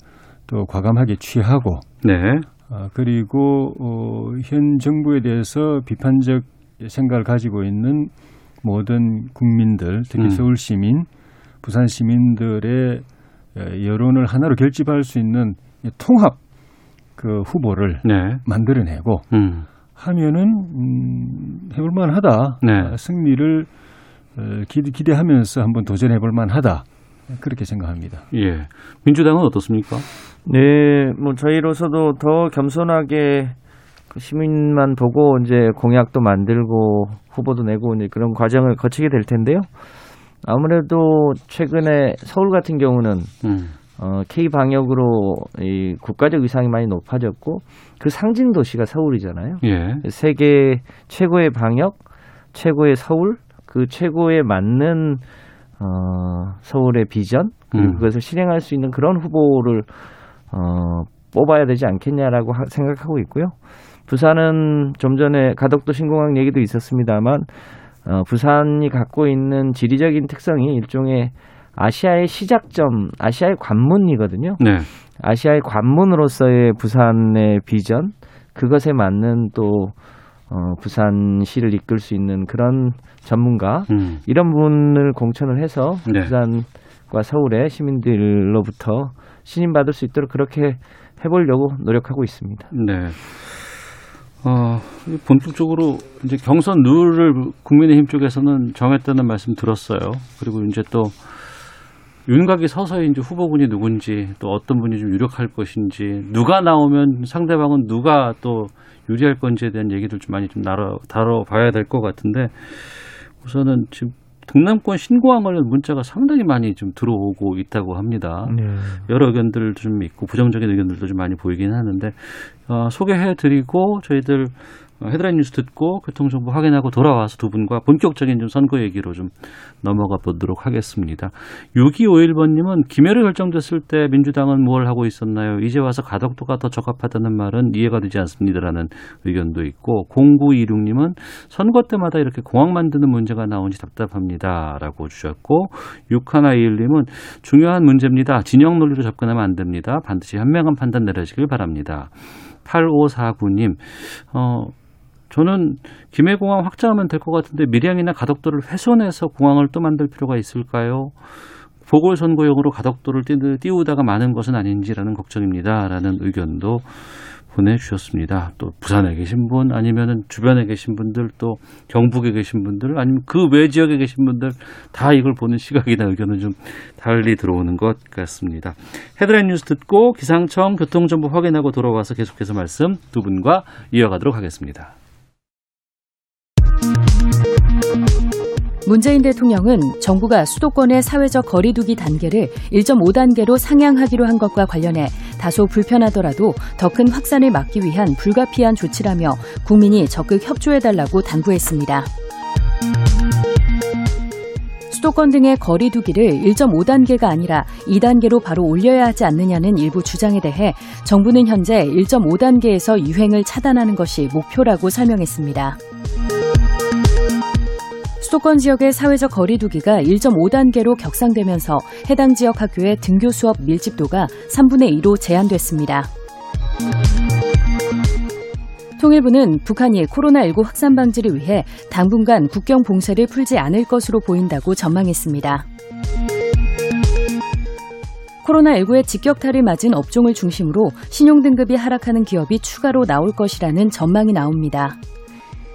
또또 과감하게 취하고 네. 아, 그리고 어, 현 정부에 대해서 비판적 생각을 가지고 있는 모든 국민들, 특히 음. 서울 시민, 부산 시민들의 에, 여론을 하나로 결집할 수 있는 이 통합 그 후보를 네. 만들어내고 음. 하면은 음, 해볼만하다. 네. 아, 승리를 어, 기대, 기대 하면서 한번 도전해 볼 만하다. 그렇게 생각합니다. 예. 민주당은 어떻습니까? 네, 뭐 저희로서도 더 겸손하게 그 시민만 보고 이제 공약도 만들고 후보도 내고 이제 그런 과정을 거치게 될 텐데요. 아무래도 최근에 서울 같은 경우는 음. 어, K 방역으로 이 국가적 위상이 많이 높아졌고 그 상징 도시가 서울이잖아요. 예. 세계 최고의 방역, 최고의 서울, 그 최고에 맞는 어, 서울의 비전 그리고 음. 그것을 실행할 수 있는 그런 후보를 어, 뽑아야 되지 않겠냐라고 하- 생각하고 있고요. 부산은 좀 전에 가덕도 신공항 얘기도 있었습니다만 어, 부산이 갖고 있는 지리적인 특성이 일종의 아시아의 시작점, 아시아의 관문이거든요. 네. 아시아의 관문으로서의 부산의 비전 그것에 맞는 또 어, 부산시를 이끌 수 있는 그런 전문가 음. 이런 분을 공천을 해서 네. 부산과 서울의 시민들로부터 신임받을 수 있도록 그렇게 해보려고 노력하고 있습니다. 네. 어, 본격적으로 이제 경선 룰을 국민의힘 쪽에서는 정했다는 말씀 들었어요. 그리고 이제 또 윤곽이 서서히 이제 후보군이 누군지 또 어떤 분이 좀 유력할 것인지 누가 나오면 상대방은 누가 또 유리할 건지에 대한 얘기들 좀 많이 좀 다뤄, 다뤄봐야 될 것 같은데 우선은 지금 동남권 신고항 관련 문자가 상당히 많이 좀 들어오고 있다고 합니다. 여러 의견들도 좀 있고 부정적인 의견들도 좀 많이 보이긴 하는데 어, 소개해드리고 저희들 어, 헤드라인 뉴스 듣고 교통정보 확인하고 돌아와서 두 분과 본격적인 좀 선거 얘기로 좀 넘어가 보도록 하겠습니다. 6251번님은 김해를 결정됐을 때 민주당은 뭘 하고 있었나요? 이제 와서 가덕도가 더 적합하다는 말은 이해가 되지 않습니다라는 의견도 있고 0926님은 선거 때마다 이렇게 공항 만드는 문제가 나오니 답답합니다라고 주셨고 6121님은 중요한 문제입니다. 진영 논리로 접근하면 안 됩니다. 반드시 현명한 판단 내려지길 바랍니다. 8549님, 어, 저는 김해공항 확장하면 될 것 같은데 밀양이나 가덕도를 훼손해서 공항을 또 만들 필요가 있을까요? 보궐선거용으로 가덕도를 띄우- 띄우다가 많은 것은 아닌지라는 걱정입니다. 라는 의견도 보내주셨습니다. 또 부산에 계신 분 아니면은 주변에 계신 분들 또 경북에 계신 분들 아니면 그 외 지역에 계신 분들 다 이걸 보는 시각이나 의견은 좀 달리 들어오는 것 같습니다. 헤드라인 뉴스 듣고 기상청 교통정보 확인하고 돌아와서 계속해서 말씀 두 분과 이어가도록 하겠습니다. 문재인 대통령은 정부가 수도권의 사회적 거리두기 단계를 1.5단계로 상향하기로 한 것과 관련해 다소 불편하더라도 더 큰 확산을 막기 위한 불가피한 조치라며 국민이 적극 협조해달라고 당부했습니다. 수도권 등의 거리 두기를 1.5단계가 아니라 2단계로 바로 올려야 하지 않느냐는 일부 주장에 대해 정부는 현재 1.5단계에서 유행을 차단하는 것이 목표라고 설명했습니다. 수도권 지역의 사회적 거리두기가 1.5단계로 격상되면서 해당 지역 학교의 등교 수업 밀집도가 3분의 2로 제한됐습니다. 통일부는 북한이 코로나19 확산 방지를 위해 당분간 국경 봉쇄를 풀지 않을 것으로 보인다고 전망했습니다. 코로나19의 직격탄을 맞은 업종을 중심으로 신용등급이 하락하는 기업이 추가로 나올 것이라는 전망이 나옵니다.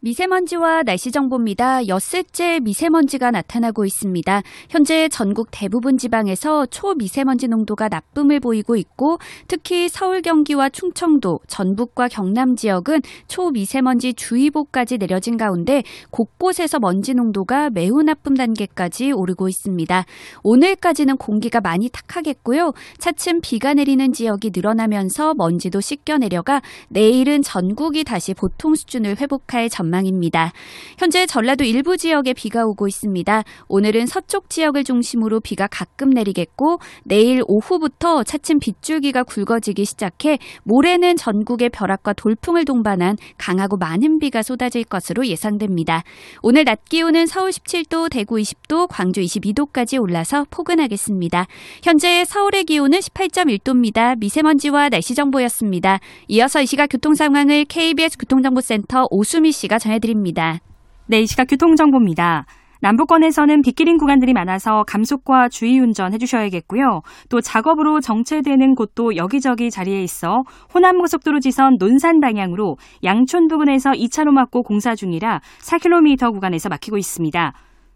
미세먼지와 날씨 정보입니다. 엿새째 미세먼지가 나타나고 있습니다. 현재 전국 대부분 지방에서 초미세먼지 농도가 나쁨을 보이고 있고 특히 서울, 경기와 충청도, 전북과 경남 지역은 초미세먼지 주의보까지 내려진 가운데 곳곳에서 먼지 농도가 매우 나쁨 단계까지 오르고 있습니다. 오늘까지는 공기가 많이 탁하겠고요. 차츰 비가 내리는 지역이 늘어나면서 먼지도 씻겨 내려가 내일은 전국이 다시 보통 수준을 회복할 전망입니다. 전망입니다. 현재 전라도 일부 지역에 비가 오고 있습니다. 오늘은 서쪽 지역을 중심으로 비가 가끔 내리겠고 내일 오후부터 차츰 빗줄기가 굵어지기 시작해 모레는 전국에 벼락과 돌풍을 동반한 강하고 많은 비가 쏟아질 것으로 예상됩니다. 오늘 낮 기온은 서울 17도, 대구 20도, 광주 22도까지 올라서 포근하겠습니다. 현재 서울의 기온은 18.1도입니다. 미세먼지와 날씨 정보였습니다. 이어서 이 시각 교통 상황을 KBS 교통정보센터 오수미 씨가 전해드립니다. 네, 이 시각 교통정보입니다. 남부권에서는 빗길인 구간들이 많아서 감속과 주의 운전 해주셔야겠고요. 또 작업으로 정체되는 곳도 여기저기 자리에 있어 호남고속도로 지선 논산 방향으로 양촌 부근에서 2차로 막고 공사 중이라 4km 구간에서 막히고 있습니다.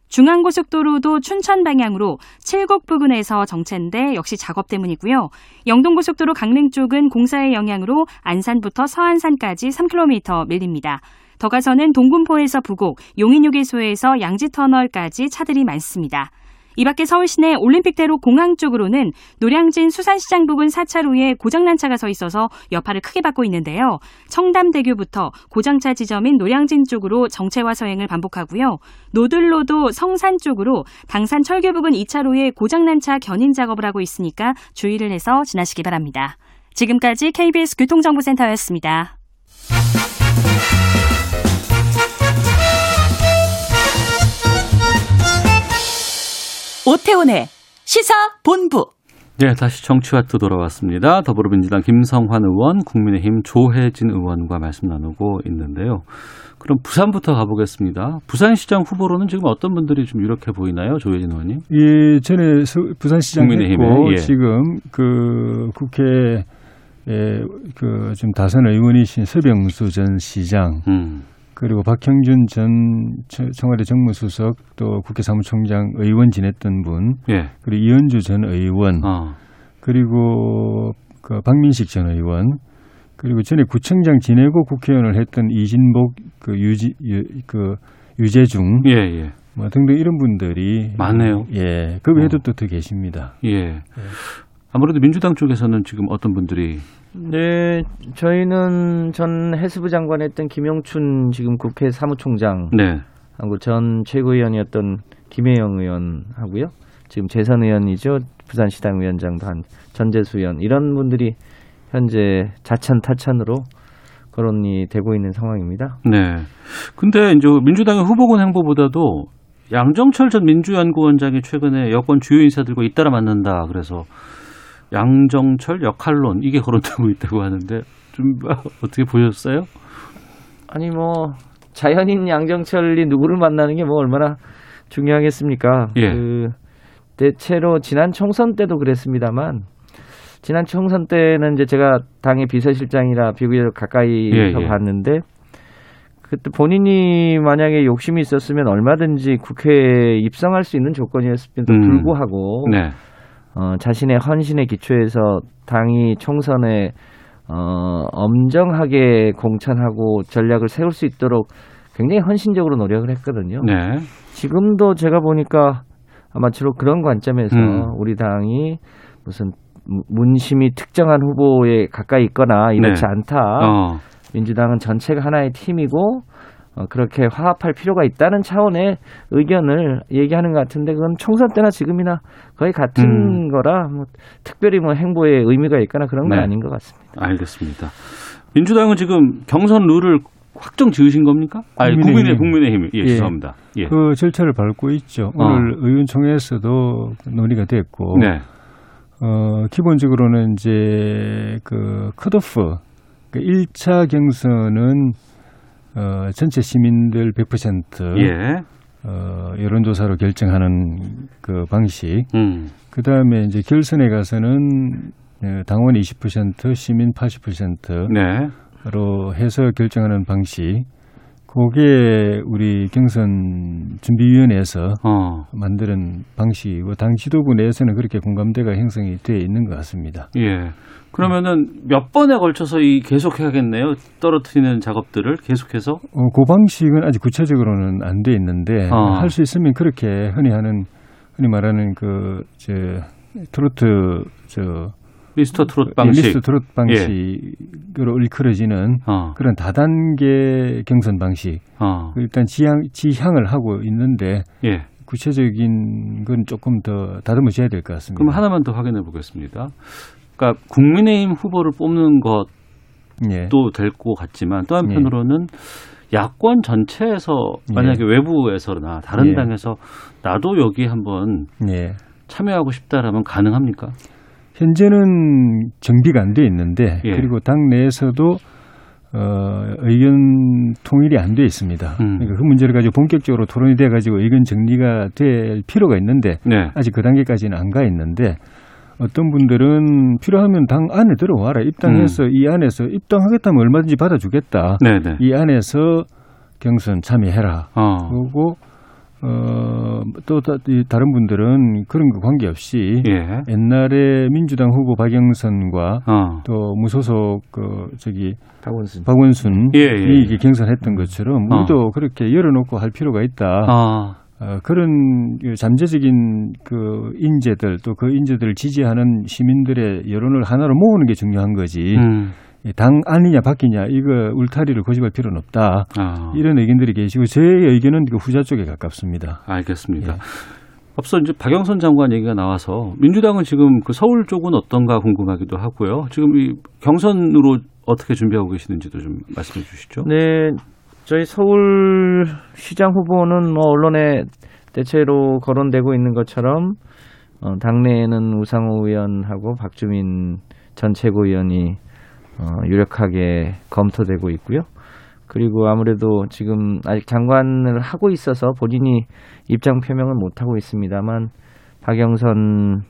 중앙고속도로도 춘천 방향으로 칠곡 부근에서 정체인데 역시 작업 때문이고요. 영동고속도로 강릉 쪽은 공사의 영향으로 안산부터 서안산까지 3km 밀립니다. 더 가서는 동군포에서 부곡, 용인휴게소에서 양지터널까지 차들이 많습니다. 이 밖에 서울 시내 올림픽대로 공항 쪽으로는 노량진 수산시장 부근 4차로에 고장난 차가 서 있어서 여파를 크게 받고 있는데요. 청담대교부터 고장차 지점인 노량진 쪽으로 정체와 서행을 반복하고요. 노들로도 성산 쪽으로 당산 철교 부근 2차로에 고장난 차 견인 작업을 하고 있으니까 주의를 해서 지나시기 바랍니다. 지금까지 KBS 교통정보센터였습니다. 오태훈의 시사 본부. 네, 다시 정치와트 돌아왔습니다. 더불어민주당 김성환 의원, 국민의힘 조혜진 의원과 말씀 나누고 있는데요. 그럼 부산부터 가보겠습니다. 부산시장 후보로는 지금 어떤 분들이 좀 유력해 보이나요, 조혜진 의원님? 예, 전에 서- 부산시장 국민의힘에, 했고 예. 지금 그 국회 그 지금 다선 의원이신 서병수 전 시장 음, 그리고 박형준 전 처- 청와대 정무수석 또 국회 사무총장 의원 지냈던 분 예, 그리고 이현주 전 의원 어, 그리고 그 박민식 전 의원 그리고 전에 구청장 지내고 국회의원을 했던 이진복 그 유지 유, 그 유재중 예, 예, 뭐 등등 이런 분들이 많네요. 예, 그 외에도 어. 또더 계십니다. 예. 아무래도 민주당 쪽에서는 지금 어떤 분들이 네, 저희는 전 해수부 장관 했던 김영춘 지금 국회 사무총장 네, 하고 전 최고위원이었던 김혜영 의원하고요. 지금 재선 의원이죠. 부산시당 위원장도 한 전재수 의원 이런 분들이 현재 자찬 타찬으로 거론이 되고 있는 상황입니다. 네. 근데 이제 민주당의 후보군 행보보다도 양정철 전 민주연구원장이 최근에 여권 주요 인사들과 잇따라 만난다. 그래서 양정철 역할론 이게 거론되고 있다고 하는데 좀 어떻게 보셨어요? 아니 뭐 자연인 양정철이 누구를 만나는 게 뭐 얼마나 중요하겠습니까? 예. 그 대체로 지난 총선 때도 그랬습니다만 지난 총선 때는 이제 제가 당의 비서실장이라 비교적 가까이서 예, 예. 봤는데 그때 본인이 만약에 욕심이 있었으면 얼마든지 국회에 입성할 수 있는 조건이었음에도 음. 불구하고 네. 어, 자신의 헌신에 기초해서 당이 총선에 어, 엄정하게 공천하고 전략을 세울 수 있도록 굉장히 헌신적으로 노력을 했거든요. 네. 지금도 제가 보니까 아마 주로 그런 관점에서 음. 우리 당이 무슨 무- 문심이 특정한 후보에 가까이 있거나 이렇지 네. 않다. 어. 민주당은 전체가 하나의 팀이고 어, 그렇게 화합할 필요가 있다는 차원의 의견을 얘기하는 것 같은데 그건 총선 때나 지금이나 거의 같은 음. 거라 뭐 특별히 뭐 행보에 의미가 있거나 그런 건 네. 아닌 것 같습니다. 알겠습니다. 민주당은 지금 경선 룰을 확정 지으신 겁니까? 아니, 국민의 국민의힘. 국민의힘. 예, 예. 죄송합니다. 예. 그 절차를 밟고 있죠. 어. 오늘 의원총회에서도 논의가 됐고, 네. 어, 기본적으로는 이제 그 컷오프, 그 1차 경선은 어, 전체 시민들 100% 예. 어, 여론조사로 결정하는 그 방식. 음. 그 다음에 이제 결선에 가서는 어, 당원 20%, 시민 80%로 네. 해서 결정하는 방식. 그게 우리 경선 준비위원회에서 어. 만드는 방식이고 당 지도부 내에서는 그렇게 공감대가 형성이 돼 있는 것 같습니다. 예. 그러면은 몇 번에 걸쳐서 이 계속해야겠네요. 떨어뜨리는 작업들을 계속해서. 어, 그 방식은 아직 구체적으로는 안 돼 있는데 어. 할수 있으면 그렇게 흔히 하는 흔히 말하는 그저 트로트 저 미스터 트롯 방식. 미스터 트롯 방식으로 일컬어지는 어. 그런 다단계 경선 방식. 어. 일단 지향 지향을 하고 있는데 예. 구체적인 건 조금 더 다듬어져야 될 것 같습니다. 그럼 하나만 더 확인해 보겠습니다. 그러니까 국민의힘 후보를 뽑는 것도 예. 될것 같지만 또 한편으로는 야권 전체에서 만약에 외부에서나 다른 예. 당에서 나도 여기 한번 예. 참여하고 싶다라면 가능합니까? 현재는 정비가 안 돼 있는데 예. 그리고 당 내에서도 어, 의견 통일이 안 돼 있습니다. 음. 그러니까 그 문제를 가지고 본격적으로 토론이 돼 가지고 의견 정리가 될 필요가 있는데 네. 아직 그 단계까지는 안 가 있는데 어떤 분들은 필요하면 당 안에 들어와라 입당해서 이 안에서 입당하겠다면 얼마든지 받아주겠다. 음. 네네. 이 안에서 경선 참여해라. 어. 그리고 어, 또 다, 이 다른 분들은 그런 거 관계없이 예. 옛날에 민주당 후보 박영선과 어. 또 무소속 그 저기 박원순. 박원순이 예, 예. 이게 경선했던 것처럼 어. 우리도 그렇게 열어놓고 할 필요가 있다. 아. 어, 그런 그 잠재적인 그 인재들 또 그 인재들을 지지하는 시민들의 여론을 하나로 모으는 게 중요한 거지. 음. 이당 아니냐 바뀌냐 이거 울타리를 고집할 필요는 없다. 아. 이런 의견들이 계시고 제 의견은 그 후자 쪽에 가깝습니다. 알겠습니다. 예. 앞서 이제 박영선 장관 얘기가 나와서 민주당은 지금 그 서울 쪽은 어떤가 궁금하기도 하고요. 지금 이 경선으로 어떻게 준비하고 계시는지도 좀 말씀해 주시죠. 네, 저희 서울 시장 후보는 뭐 언론에 대체로 거론되고 있는 것처럼 어, 당내에는 우상호 의원하고 박주민 전 최고위원이 어, 유력하게 검토되고 있고요. 그리고 아무래도 지금 아직 장관을 하고 있어서 본인이 입장 표명을 못 하고 있습니다만 박영선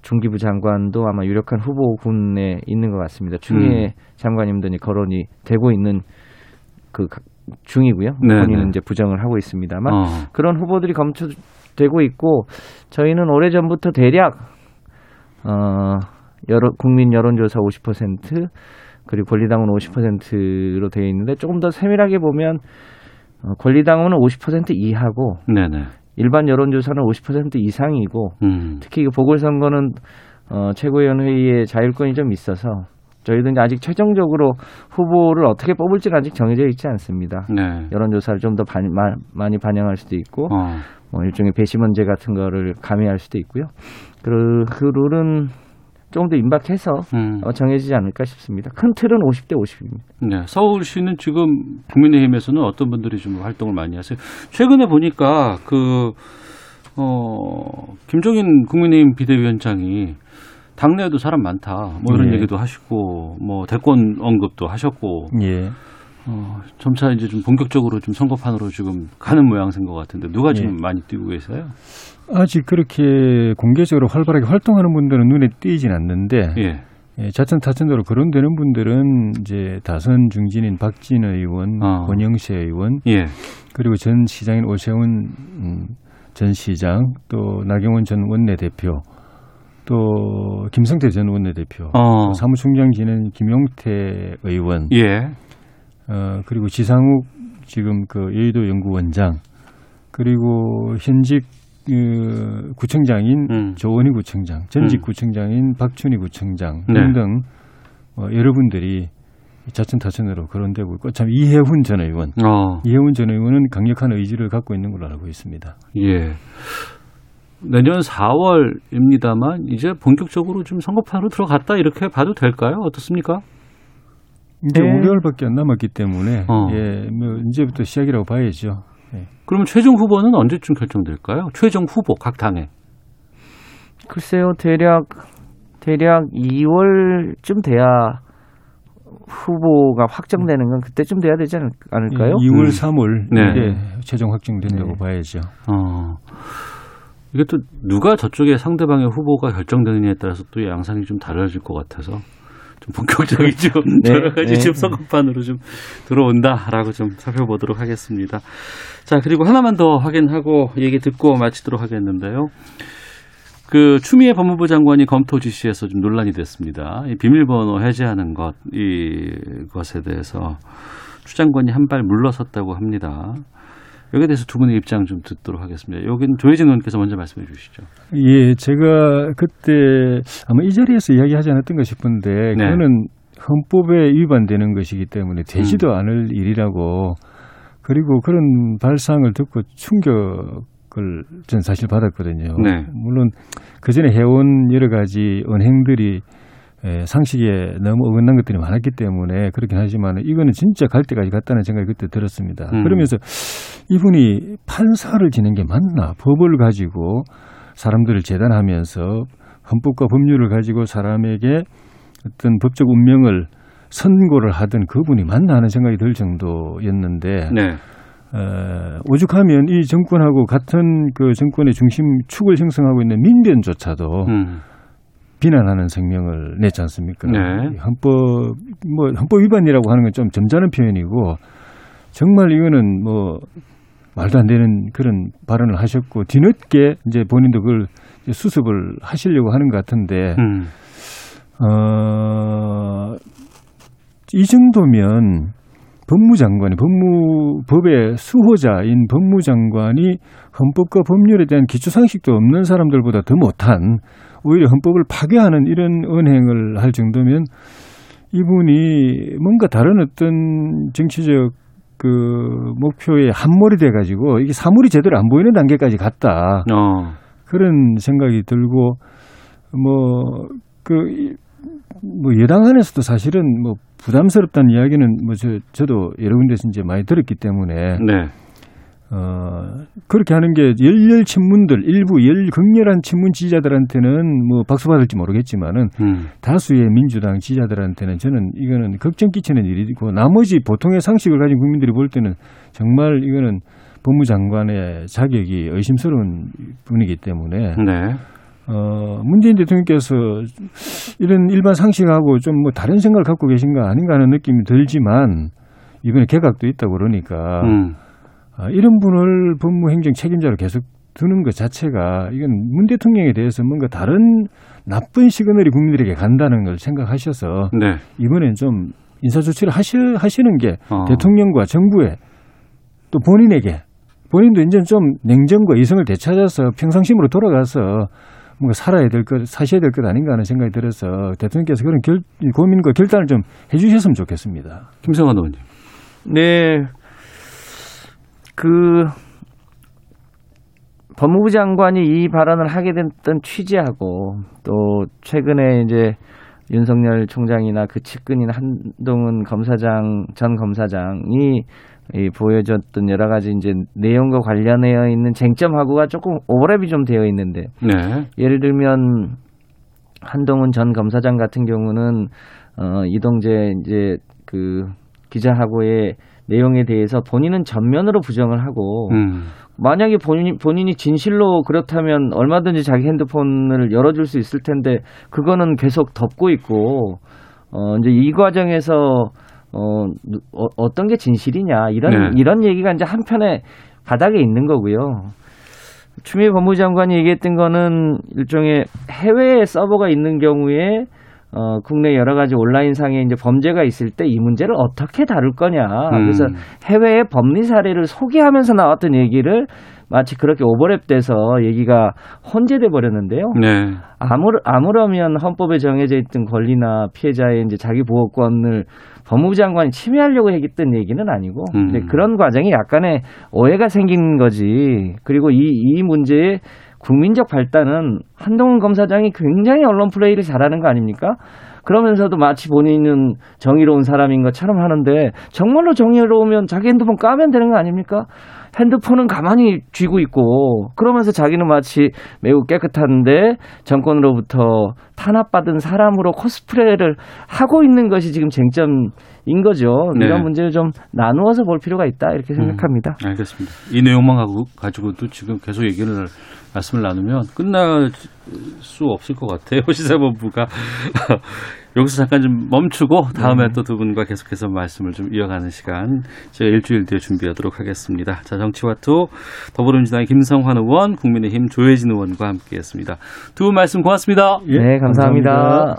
중기부 장관도 아마 유력한 후보군에 있는 것 같습니다. 추미애 장관님들이 거론이 되고 있는 그 가- 중이고요. 네, 본인은 네. 이제 부정을 하고 있습니다만 어. 그런 후보들이 검토되고 있고 저희는 오래 전부터 대략 어 여러 국민 여론조사 50% 그리고 권리당원 50%로 되어 있는데 조금 더 세밀하게 보면 어, 권리당원은 50% 이하고 네네. 일반 여론조사는 50% 이상이고 음. 특히 그 보궐선거는 어, 최고위원 회의에 자율권이 좀 있어서 저희도 이제 아직 최종적으로 후보를 어떻게 뽑을지는 아직 정해져 있지 않습니다. 네. 여론조사를 좀 더 많이 반영할 수도 있고 어. 뭐 일종의 배심원제 같은 거를 가미할 수도 있고요. 그, 그 룰은 조금 더 임박해서 음. 어, 정해지지 않을까 싶습니다. 큰 틀은 50대 50입니다. 네, 서울시는 지금 국민의힘에서는 어떤 분들이 좀 활동을 많이 하세요? 최근에 보니까 그, 어, 김종인 국민의힘 비대위원장이 당내에도 사람 많다. 뭐 이런 예. 얘기도 하시고, 뭐 대권 언급도 하셨고, 예. 어, 점차 이제 좀 본격적으로 좀 선거판으로 지금 가는 모양새인 것 같은데 누가 지금 예. 많이 뛰고 계세요? 아직 그렇게 공개적으로 활발하게 활동하는 분들은 눈에 띄진 않는데 예. 예, 자천타천으로 거론되는 분들은 이제 다선 중진인 박진 의원, 어. 권영세 의원, 예. 그리고 전 시장인 오세훈 음, 전 시장, 또 나경원 전 원내대표, 또 김성태 전 원내대표, 어. 또 사무총장 지낸 김용태 의원, 예. 어, 그리고 지상욱 지금 그 여의도 연구원장, 그리고 현직 그 구청장인 음. 조원희 구청장, 전직 음. 구청장인 박춘희 구청장 네. 등등 어, 여러분들이 자천타천으로 거론되고 있고 참 이해훈 전 의원, 어. 이해훈 전 의원은 강력한 의지를 갖고 있는 걸로 알고 있습니다. 예. 내년 4월입니다만 이제 본격적으로 좀 선거판으로 들어갔다 이렇게 봐도 될까요? 어떻습니까? 이제 네. 5개월밖에 안 남았기 때문에 어. 예, 뭐 이제부터 시작이라고 봐야죠. 예. 그러면 최종 후보는 언제쯤 결정될까요? 최종 후보 각 당에. 글쎄요, 대략 대략 2월쯤 돼야 후보가 확정되는 건 그때쯤 돼야 되지 않을, 않을까요? 2월, 음. 3월 네. 이게 최종 확정된다고 네. 봐야죠. 어. 이게 또 누가 저쪽에 상대방의 후보가 결정되느냐에 따라서 또 양상이 좀 달라질 것 같아서 좀 본격적인 좀 네, 여러 가지 네. 좀 선거판으로 좀 들어온다라고 좀 살펴보도록 하겠습니다. 자 그리고 하나만 더 확인하고 얘기 듣고 마치도록 하겠는데요. 그 추미애 법무부 장관이 검토 지시에서 좀 논란이 됐습니다. 이 비밀번호 해제하는 것 이것에 대해서 추 장관이 한 발 물러섰다고 합니다. 여기에 대해서 두 분의 입장 좀 듣도록 하겠습니다. 여기는 조혜진 의원께서 먼저 말씀해 주시죠. 예, 제가 그때 아마 이 자리에서 이야기하지 않았던 가 싶은데 네. 그거는 헌법에 위반되는 것이기 때문에 되지도 음. 않을 일이라고 그리고 그런 발상을 듣고 충격을 전 사실 받았거든요. 네. 물론 그 전에 해온 여러 가지 언행들이 에, 상식에 너무 어긋난 것들이 많았기 때문에 그렇긴 하지만 이거는 진짜 갈 때까지 갔다는 생각이 그때 들었습니다. 음. 그러면서 이분이 판사를 지낸 게 맞나? 법을 가지고 사람들을 재단하면서 헌법과 법률을 가지고 사람에게 어떤 법적 운명을 선고를 하던 그분이 맞나 하는 생각이 들 정도였는데 네. 어, 오죽하면 이 정권하고 같은 그 정권의 중심 축을 형성하고 있는 민변조차도 음. 비난하는 성명을 냈지 않습니까? 네. 헌법 뭐 헌법 위반이라고 하는 건 좀 점잖은 표현이고 정말 이거는 뭐 말도 안 되는 그런 발언을 하셨고 뒤늦게 이제 본인도 그걸 수습을 하시려고 하는 것 같은데 음. 어, 이 정도면 법무장관이 법무 법의 수호자인 법무장관이 헌법과 법률에 대한 기초 상식도 없는 사람들보다 더 못한 오히려 헌법을 파괴하는 이런 언행을 할 정도면 이분이 뭔가 다른 어떤 정치적 그 목표에 함몰이 돼 가지고 이게 사물이 제대로 안 보이는 단계까지 갔다. 어. 그런 생각이 들고 뭐 그 뭐 여당 안에서도 사실은 뭐 부담스럽다는 이야기는 뭐 저 저도 여러 군데서 이제 많이 들었기 때문에 네. 어 그렇게 하는 게 열렬 친문들 일부 열 극렬한 친문 지지자들한테는 뭐 박수 받을지 모르겠지만은 음. 다수의 민주당 지지자들한테는 저는 이거는 걱정 끼치는 일이고 나머지 보통의 상식을 가진 국민들이 볼 때는 정말 이거는 법무장관의 자격이 의심스러운 분이기 때문에 네. 어, 문재인 대통령께서 이런 일반 상식하고 좀 뭐 다른 생각을 갖고 계신가 아닌가 하는 느낌이 들지만 이번에 개각도 있다고 그러니까 음. 아, 이런 분을 법무행정 책임자로 계속 두는 것 자체가 이건 문 대통령에 대해서 뭔가 다른 나쁜 시그널이 국민들에게 간다는 걸 생각하셔서 네. 이번엔 좀 인사 조치를 하시, 하시는 게 어. 대통령과 정부에 또 본인에게 본인도 이제 좀 냉정과 이성을 되찾아서 평상심으로 돌아가서 뭔가 살아야 될 것, 사셔야 될 것 아닌가 하는 생각이 들어서 대통령께서 그런 결, 고민과 결단을 좀 해주셨으면 좋겠습니다. 김성환 의원님. 네. 그 법무부 장관이 이 발언을 하게 됐던 취지하고 또 최근에 이제 윤석열 총장이나 그 측근인 한동훈 검사장 전 검사장이 이 보여줬던 여러 가지 이제 내용과 관련되어 있는 쟁점하고가 조금 오버랩이 좀 되어 있는데 네. 예를 들면 한동훈 전 검사장 같은 경우는 어 이동재 이제 그 기자하고의 내용에 대해서 본인은 전면으로 부정을 하고 음. 만약에 본인이 본인이 진실로 그렇다면 얼마든지 자기 핸드폰을 열어줄 수 있을 텐데 그거는 계속 덮고 있고 어 이제 이 과정에서 어, 누- 어 어떤 게 진실이냐 이런 네. 이런 얘기가 이제 한편에 바닥에 있는 거고요. 추미애 법무장관이 얘기했던 거는 일종의 해외에 서버가 있는 경우에 어, 국내 여러 가지 온라인 상에 이제 범죄가 있을 때 이 문제를 어떻게 다룰 거냐. 음. 그래서 해외의 법리 사례를 소개하면서 나왔던 얘기를 마치 그렇게 오버랩돼서 얘기가 혼재돼 버렸는데요. 네. 아무, 아무러면 헌법에 정해져 있던 권리나 피해자의 이제 자기 보호권을 법무부 장관이 침해하려고 했던 얘기는 아니고 음. 그런 과정이 약간의 오해가 생긴 거지. 그리고 이, 이 문제의 국민적 발단은 한동훈 검사장이 굉장히 언론 플레이를 잘하는 거 아닙니까? 그러면서도 마치 본인은 정의로운 사람인 것처럼 하는데 정말로 정의로우면 자기 핸드폰 까면 되는 거 아닙니까? 핸드폰은 가만히 쥐고 있고 그러면서 자기는 마치 매우 깨끗한데 정권으로부터 탄압받은 사람으로 코스프레를 하고 있는 것이 지금 쟁점인 거죠. 네. 이런 문제를 좀 나누어서 볼 필요가 있다 이렇게 생각합니다. 알겠습니다. 이 내용만 가지고, 가지고도 지금 계속 얘기를 말씀을 나누면 끝날 수 없을 것 같아요. 시사본부가 여기서 잠깐 좀 멈추고 다음에 또두 분과 계속해서 말씀을 좀 이어가는 시간 제가 일주일 뒤에 준비하도록 하겠습니다. 자 정치와투 더불어민주당의 김성환 의원, 국민의힘 조혜진 의원과 함께했습니다. 두 분 말씀 고맙습니다. 네, 감사합니다.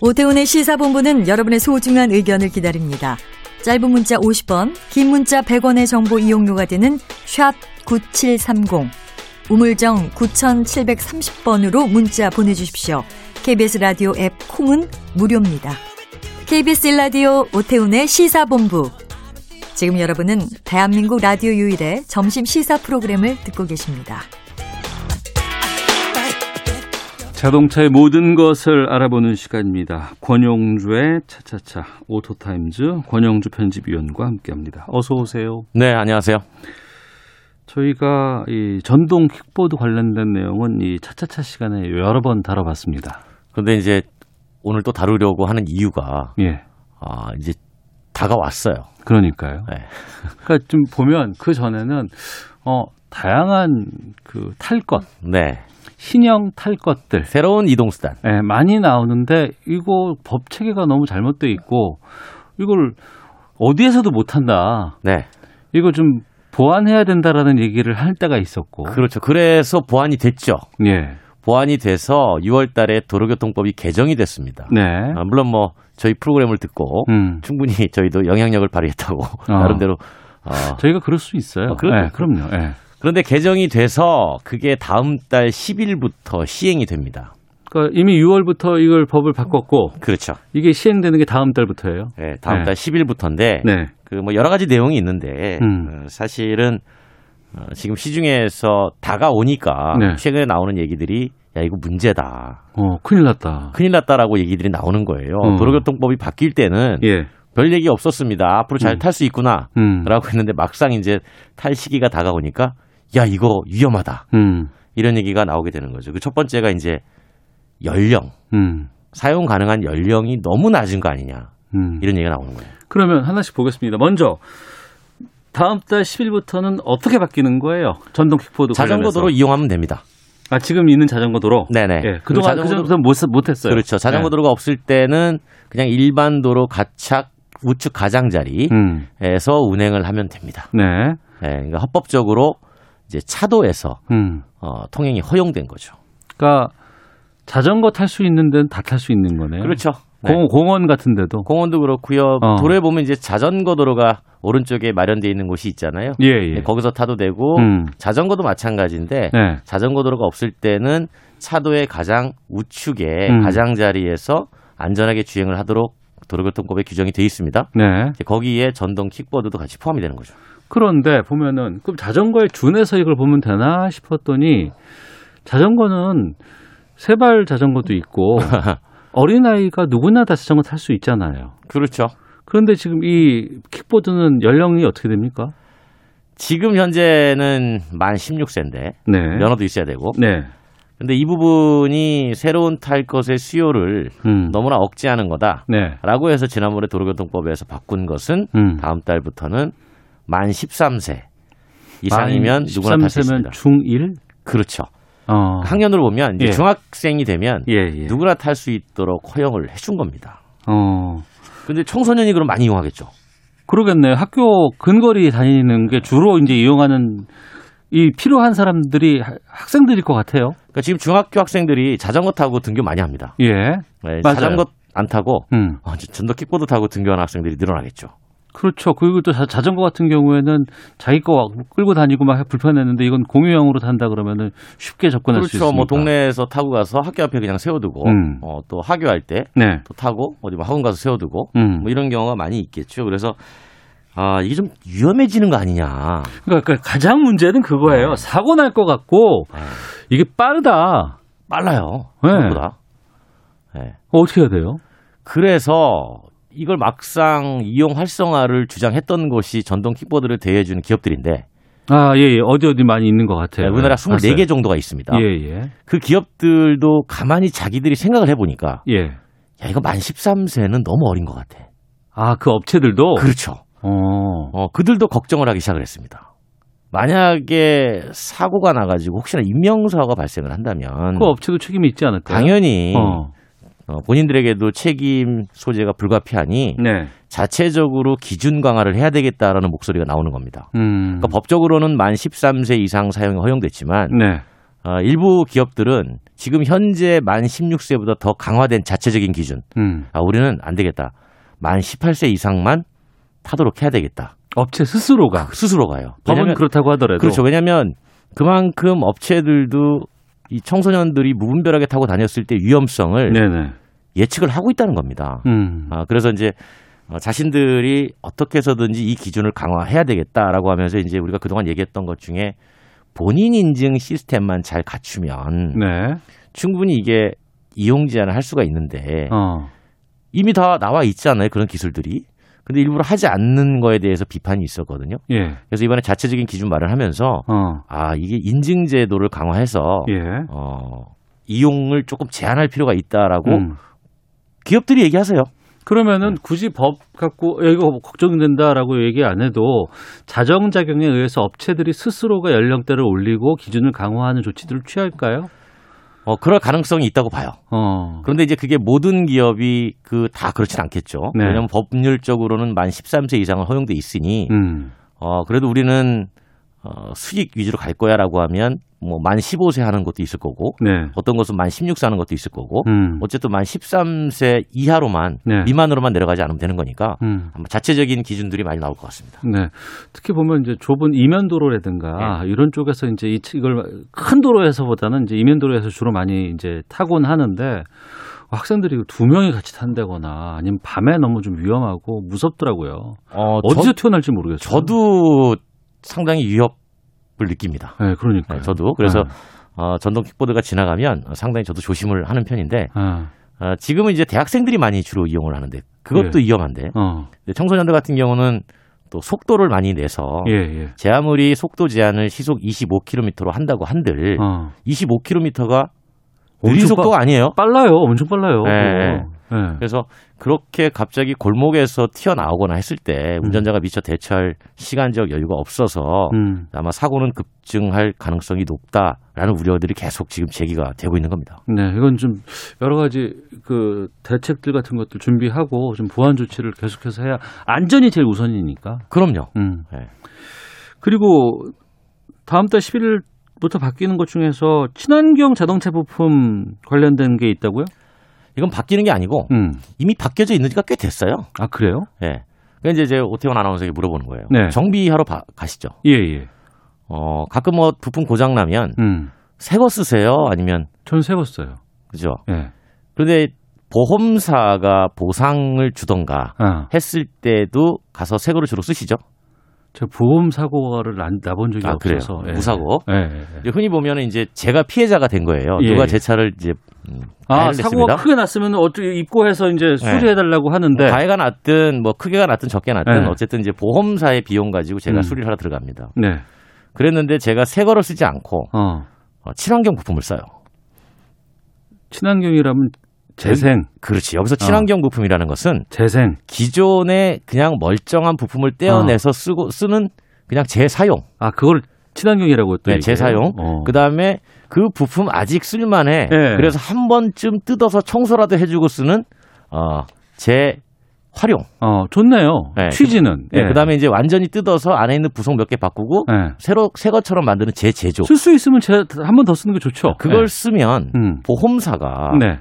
오태훈의 시사본부는 여러분의 소중한 의견을 기다립니다. 짧은 문자 50원, 긴 문자 100원의 정보 이용료가 되는 샵 9730, 우물정 9730번으로 문자 보내주십시오. KBS 라디오 앱 콩은 무료입니다. KBS 라디오 오태훈의 시사본부. 지금 여러분은 대한민국 라디오 유일의 점심 시사 프로그램을 듣고 계십니다. 자동차의 모든 것을 알아보는 시간입니다. 권용주의 차차차 오토타임즈 권용주 편집위원과 함께합니다. 어서 오세요. 네, 안녕하세요. 저희가 이 전동 킥보드 관련된 내용은 이 차차차 시간에 여러 번 다뤄봤습니다. 그런데 이제 오늘 또 다루려고 하는 이유가 예. 아, 이제 다가왔어요. 그러니까요. 네. 그러니까 좀 보면 그 전에는 어 다양한 그 탈 것, 네. 신형 탈 것들 새로운 이동 수단. 예, 많이 나오는데 이거 법 체계가 너무 잘못돼 있고 이걸 어디에서도 못 한다. 네. 이거 좀 보완해야 된다라는 얘기를 할 때가 있었고. 그렇죠. 그래서 보완이 됐죠. 예. 보완이 돼서 6월 달에 도로교통법이 개정이 됐습니다. 네. 아, 물론 뭐 저희 프로그램을 듣고 음. 충분히 저희도 영향력을 발휘했다고 어. 나름대로 어, 저희가 그럴 수 있어요. 어, 그렇죠. 예, 그럼요. 예. 그런데 개정이 돼서 그게 다음 달 10일부터 시행이 됩니다. 그러니까 이미 6월부터 이걸 법을 바꿨고 그렇죠. 이게 시행되는 게 다음 달부터예요. 네, 다음 네. 달 10일부터인데 네. 그뭐 여러 가지 내용이 있는데 음. 어, 사실은 어, 지금 시중에서 다가오니까 네. 최근에 나오는 얘기들이 야 이거 문제다. 어, 큰일 났다. 큰일 났다라고 얘기들이 나오는 거예요. 어. 도로교통법이 바뀔 때는 예. 별 얘기 없었습니다. 앞으로 잘 음. 탈수 있구나. 음. 라고 했는데 막상 이제 탈 시기가 다가오니까 야 이거 위험하다. 음. 이런 얘기가 나오게 되는 거죠. 그 첫 번째가 이제 연령, 음. 사용 가능한 연령이 너무 낮은 거 아니냐. 음. 이런 얘기가 나오는 거예요. 그러면 하나씩 보겠습니다. 먼저 다음 달 10일부터는 어떻게 바뀌는 거예요? 전동 킥보드 자전거. 도로 이용하면 됩니다. 아, 지금 있는 자전거 도로? 네네. 예. 그동안 자전거 그전부터 못, 못 했어요. 그렇죠. 자전거 예. 도로가 없을 때는 그냥 일반 도로 가착 우측 가장자리에서 음. 운행을 하면 됩니다. 네. 예, 그러니까 합법적으로 이제 차도에서 음. 어, 통행이 허용된 거죠. 그러니까 자전거 탈 수 있는 데는 다 탈 수 있는 거네요. 그렇죠. 네. 공, 공원 같은 데도. 공원도 그렇고요. 어. 도로에 보면 이제 자전거 도로가 오른쪽에 마련되어 있는 곳이 있잖아요. 예, 예. 네, 거기서 타도 되고 음. 자전거도 마찬가지인데 네. 자전거 도로가 없을 때는 차도의 가장 우측에 음. 가장자리에서 안전하게 주행을 하도록 도로교통법에 규정이 되어 있습니다. 네. 거기에 전동 킥보드도 같이 포함이 되는 거죠. 그런데 보면은 그럼 자전거에 준해서 이걸 보면 되나 싶었더니 자전거는 세발 자전거도 있고 어린아이가 누구나 다 자전거 탈 수 있잖아요. 그렇죠. 그런데 지금 이 킥보드는 연령이 어떻게 됩니까? 지금 현재는 만 16세인데 네. 면허도 있어야 되고. 네. 근데 이 부분이 새로운 탈 것의 수요를 음. 너무나 억제하는 거다. 네. 라고 해서 지난번에 도로교통법에서 바꾼 것은 음. 다음 달부터는 만 13세 이상이면 누구나 탈수 13세면 있습니다. 중1? 그렇죠. 어. 학년으로 보면 이제 예. 중학생이 되면 예, 예. 누구나 탈 수 있도록 허용을 해준 겁니다. 어. 근데 청소년이 그럼 많이 이용하겠죠. 그러겠네요. 학교 근거리 다니는 게 주로 이제 이용하는 이 필요한 사람들이 하- 학생들일 것 같아요. 그러니까 지금 중학교 학생들이 자전거 타고 등교 많이 합니다. 예. 네. 자전거 안 타고 음. 어, 이제 전도 킥보드 타고 등교하는 학생들이 늘어나겠죠. 그렇죠. 그리고 또 자, 자전거 같은 경우에는 자기 거 끌고 다니고 막 불편했는데 이건 공유형으로 탄다 그러면은 쉽게 접근할 수 그렇죠. 있으니까. 뭐 동네에서 타고 가서 학교 앞에 그냥 세워두고 음. 어, 또 하교할 때또 네. 타고 어디 뭐 학원 가서 세워두고 음. 뭐 이런 경우가 많이 있겠죠. 그래서 아 이게 좀 위험해지는 거 아니냐. 그러니까 가장 문제는 그거예요. 네. 사고 날 것 같고 이게 빠르다. 빨라요. 네. 생각보다. 네. 어떻게 해야 돼요? 그래서 이걸 막상 이용 활성화를 주장했던 곳이 전동 킥보드를 대여해주는 기업들인데 아, 예, 예. 어디 어디 많이 있는 것 같아요. 네, 우리나라 네, 24개 봤어요. 정도가 있습니다. 예, 예. 그 기업들도 가만히 자기들이 생각을 해보니까 예. 야 이거 만 13세는 너무 어린 것 같아. 아, 그 업체들도 그렇죠. 어. 어, 그들도 걱정을 하기 시작을 했습니다. 만약에 사고가 나가지고 혹시나 인명사고가 발생을 한다면 그 업체도 책임이 있지 않을까요? 당연히 어. 어, 본인들에게도 책임 소재가 불가피하니 네. 자체적으로 기준 강화를 해야 되겠다라는 목소리가 나오는 겁니다. 음. 그러니까 법적으로는 만 13세 이상 사용이 허용됐지만 네. 어, 일부 기업들은 지금 현재 만 16세보다 더 강화된 자체적인 기준. 음. 아, 우리는 안 되겠다. 만 18세 이상만 타도록 해야 되겠다. 업체 스스로가 스스로 가요. 법은 그렇다고 하더라도 그렇죠. 왜냐하면 그만큼 업체들도 이 청소년들이 무분별하게 타고 다녔을 때 위험성을 네네. 예측을 하고 있다는 겁니다. 음. 아, 그래서 이제 어, 자신들이 어떻게 해서든지 이 기준을 강화해야 되겠다라고 하면서 이제 우리가 그동안 얘기했던 것 중에 본인 인증 시스템만 잘 갖추면 네. 충분히 이게 이용 제한을 할 수가 있는데 어. 이미 다 나와 있잖아요 그런 기술들이. 근데 일부러 하지 않는 거에 대해서 비판이 있었거든요. 예. 그래서 이번에 자체적인 기준 마련하면서 어. 아 이게 인증 제도를 강화해서 예. 어, 이용을 조금 제한할 필요가 있다라고 음. 기업들이 얘기하세요. 그러면은 굳이 법 갖고 야, 이거 걱정된다라고 얘기 안 해도 자정 작용에 의해서 업체들이 스스로가 연령대를 올리고 기준을 강화하는 조치들을 취할까요? 어, 그럴 가능성이 있다고 봐요. 어. 그런데 이제 그게 모든 기업이 그 다 그렇진 않겠죠. 네. 왜냐하면 법률적으로는 만 13세 이상은 허용돼 있으니 음. 어, 그래도 우리는 어, 수익 위주로 갈 거야라고 하면 뭐 만 15세 하는 것도 있을 거고 네. 어떤 것은 만 16세 하는 것도 있을 거고 음. 어쨌든 만 13세 이하로만 네. 미만으로만 내려가지 않으면 되는 거니까 음. 아마 자체적인 기준들이 많이 나올 것 같습니다. 네. 특히 보면 이제 좁은 이면 도로라든가 네. 이런 쪽에서 이제 이- 이걸 큰 도로에서보다는 이제 이면 도로에서 주로 많이 이제 타곤 하는데 학생들이 두 명이 같이 탄다거나 아니면 밤에 너무 좀 위험하고 무섭더라고요. 어, 어디서 저, 튀어날지 모르겠어요. 저도 상당히 위협을 느낍니다. 네, 그러니까. 네, 저도 그래서 어, 전동 킥보드가 지나가면 상당히 저도 조심을 하는 편인데 아, 어, 지금은 이제 대학생들이 많이 주로 이용을 하는데 그것도 예. 위험한데 어, 청소년들 같은 경우는 또 속도를 많이 내서 예, 예. 제 아무리 속도 제한을 시속 25km로 한다고 한들 어. 25km가 느린 속도가 아니에요. 빨라요. 엄청 빨라요. 네. 네. 그래서 그렇게 갑자기 골목에서 튀어나오거나 했을 때 운전자가 미처 대처할 시간적 여유가 없어서 음. 아마 사고는 급증할 가능성이 높다라는 우려들이 계속 지금 제기가 되고 있는 겁니다. 네, 이건 좀 여러 가지 그 대책들 같은 것들 준비하고 좀 보완 조치를 계속해서 해야 안전이 제일 우선이니까. 그럼요. 음. 네. 그리고 다음 달 11일부터 바뀌는 것 중에서 친환경 자동차 부품 관련된 게 있다고요? 이건 바뀌는 게 아니고 음. 이미 바뀌어져 있는 지가 꽤 됐어요. 아, 그래요? 예. 그러니까 이제 제 오태원 아나운서에게 물어보는 거예요. 네. 정비하러 바- 가시죠. 예, 예. 어, 가끔 뭐 부품 고장 나면 음. 새거 쓰세요? 아니면 전 세웠어요. 그죠? 예. 그런데 보험사가 보상을 주던가 아, 했을 때도 가서 새 거를 주로 쓰시죠? 저 보험 사고를 안 나본 적이 아, 그래요? 없어서. 예. 무사고? 예, 예, 예. 흔히 보면은 이제 제가 피해자가 된 거예요. 예, 누가 예. 제 차를 이제 음, 아, 사고가. 크게 났으면 어떻게 입고해서 이제 수리해 달라고 하는데 가해가 났든 뭐 크게가 났든 적게 났든 네. 어쨌든 이제 보험사의 비용 가지고 제가 음. 수리를 하러 들어갑니다. 네. 그랬는데 제가 새 거를 쓰지 않고 어. 어, 친환경 부품을 써요. 친환경이라면 재생, 그렇지. 여기서 친환경 부품이라는 것은 재생. 기존에 그냥 멀쩡한 부품을 떼어내서 쓰고 쓰는 그냥 재사용. 아, 그걸 친환경이라고 또 네? 재사용. 어. 그다음에 그 부품 아직 쓸만해. 네. 그래서 한 번쯤 뜯어서 청소라도 해주고 쓰는 어, 재활용. 어, 좋네요. 네. 취지는. 네, 예. 그다음에 이제 완전히 뜯어서 안에 있는 부속 몇 개 바꾸고 예. 새로 새 것처럼 만드는 재제조. 쓸 수 있으면 한 번 더 쓰는 게 좋죠. 그걸 예. 쓰면 음. 보험사가 네.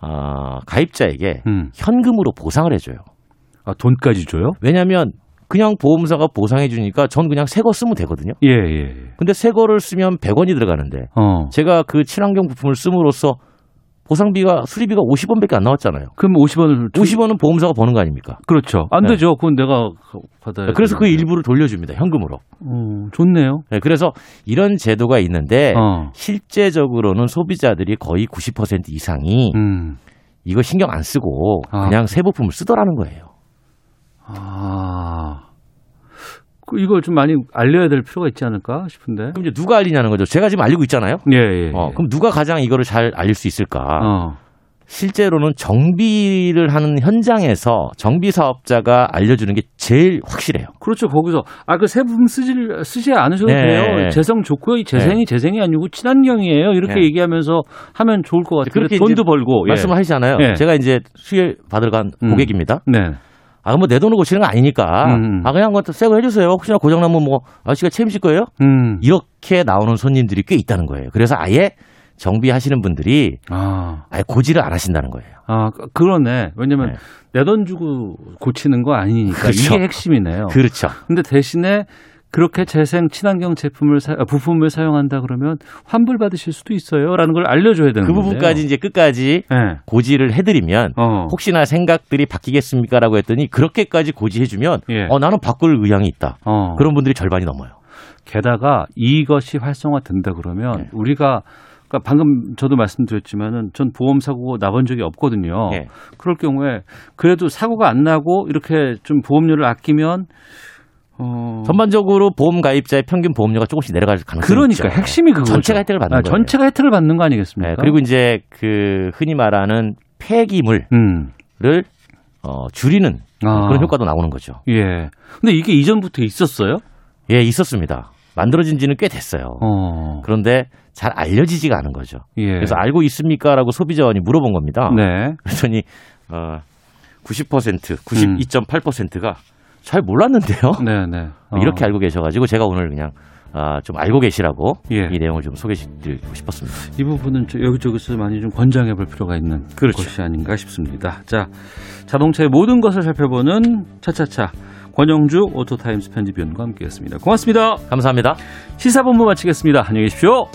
아, 가입자에게 음. 현금으로 보상을 해줘요. 아, 돈까지 줘요? 왜냐하면 그냥 보험사가 보상해 주니까 전 그냥 새 거 쓰면 되거든요. 예, 예. 예. 근데 새 거를 쓰면 100원이 들어가는데 어. 제가 그 친환경 부품을 씀으로써 보상비가 수리비가 50원밖에 안 나왔잖아요. 그럼 50원을 50원은 보험사가 버는 거 아닙니까? 그렇죠. 안 네. 되죠. 그건 내가 받아야 그래서 그 되는데. 일부를 돌려줍니다. 현금으로. 어, 좋네요. 네, 그래서 이런 제도가 있는데 어. 실제적으로는 소비자들이 거의 90% 이상이 음. 이거 신경 안 쓰고 아. 그냥 새 부품을 쓰더라는 거예요. 아. 그 이걸 좀 많이 알려야 될 필요가 있지 않을까 싶은데. 그럼 이제 누가 알리냐는 거죠. 제가 지금 알리고 있잖아요. 예, 예. 어, 예. 그럼 누가 가장 이거를 잘 알릴 수 있을까? 어. 실제로는 정비를 하는 현장에서 정비 사업자가 알려주는 게 제일 확실해요. 그렇죠. 거기서 아그새 부품 쓰지 쓰지 않으셔도 네. 돼요. 재성 좋고요. 이 재생이 재생이 아니고 친환경이에요. 이렇게 네. 얘기하면서 하면 좋을 것 같아요. 그렇게 돈도 벌고 예. 말씀을 하시잖아요. 예. 제가 이제 수혜 받으러 간 음. 고객입니다. 네. 아, 뭐 내 돈으로 고치는 거 아니니까. 음. 아, 그냥 새거 해주세요. 혹시나 고장나면 뭐, 아저씨가 책임질 거예요? 음. 이렇게 나오는 손님들이 꽤 있다는 거예요. 그래서 아예 정비하시는 분들이 아, 아예 고지를 안 하신다는 거예요. 아 그- 그러네. 왜냐면 내돈 주고 고치는 거 아니니까 그렇죠. 이게 핵심이네요. 그렇죠. 근데 대신에 그렇게 재생 친환경 제품을 사, 아, 부품을 사용한다 그러면 환불 받으실 수도 있어요라는 걸 알려줘야 되는 그. 부분까지 이제 끝까지 네. 고지를 해드리면 어. 혹시나 생각들이 바뀌겠습니까라고 했더니 그렇게까지 고지해주면 예. 어 나는 바꿀 의향이 있다. 어. 그런 분들이 절반이 넘어요. 게다가 이것이 활성화된다 그러면 네. 우리가 그러니까 방금 저도 말씀드렸지만은 전 보험 사고 나본 적이 없거든요. 예. 그럴 경우에 그래도 사고가 안 나고 이렇게 좀 보험료를 아끼면 어 전반적으로 보험 가입자의 평균 보험료가 조금씩 내려갈 가능성이 그러니까 있죠. 핵심이 그거죠. 전체가 혜택을 받는 아, 거예요. 전체가 혜택을 받는 거 아니겠습니까? 네, 그리고 이제 그 흔히 말하는 폐기물을 음. 어, 줄이는 아. 그런 효과도 나오는 거죠. 예. 근데 이게 이전부터 있었어요? 예, 있었습니다. 만들어진 지는 꽤 됐어요. 어. 그런데 잘 알려지지가 않은 거죠. 예. 그래서 알고 있습니까라고 소비자원이 물어본 겁니다. 네. 그랬더니 어, 90%, 92.8%가 잘 몰랐는데요. 네, 네. 어. 이렇게 알고 계셔가지고 제가 오늘 그냥 아, 좀 알고 계시라고 예. 이 내용을 좀 소개해드리고 싶었습니다. 이 부분은 저 여기저기서 많이 좀 권장해 볼 필요가 있는 그렇죠. 것이 아닌가 싶습니다. 자, 자동차의 모든 것을 살펴보는 차차차 권용주 오토타임스 편집위원과 함께했습니다. 고맙습니다. 감사합니다. 시사본부 마치겠습니다. 안녕히 계십시오.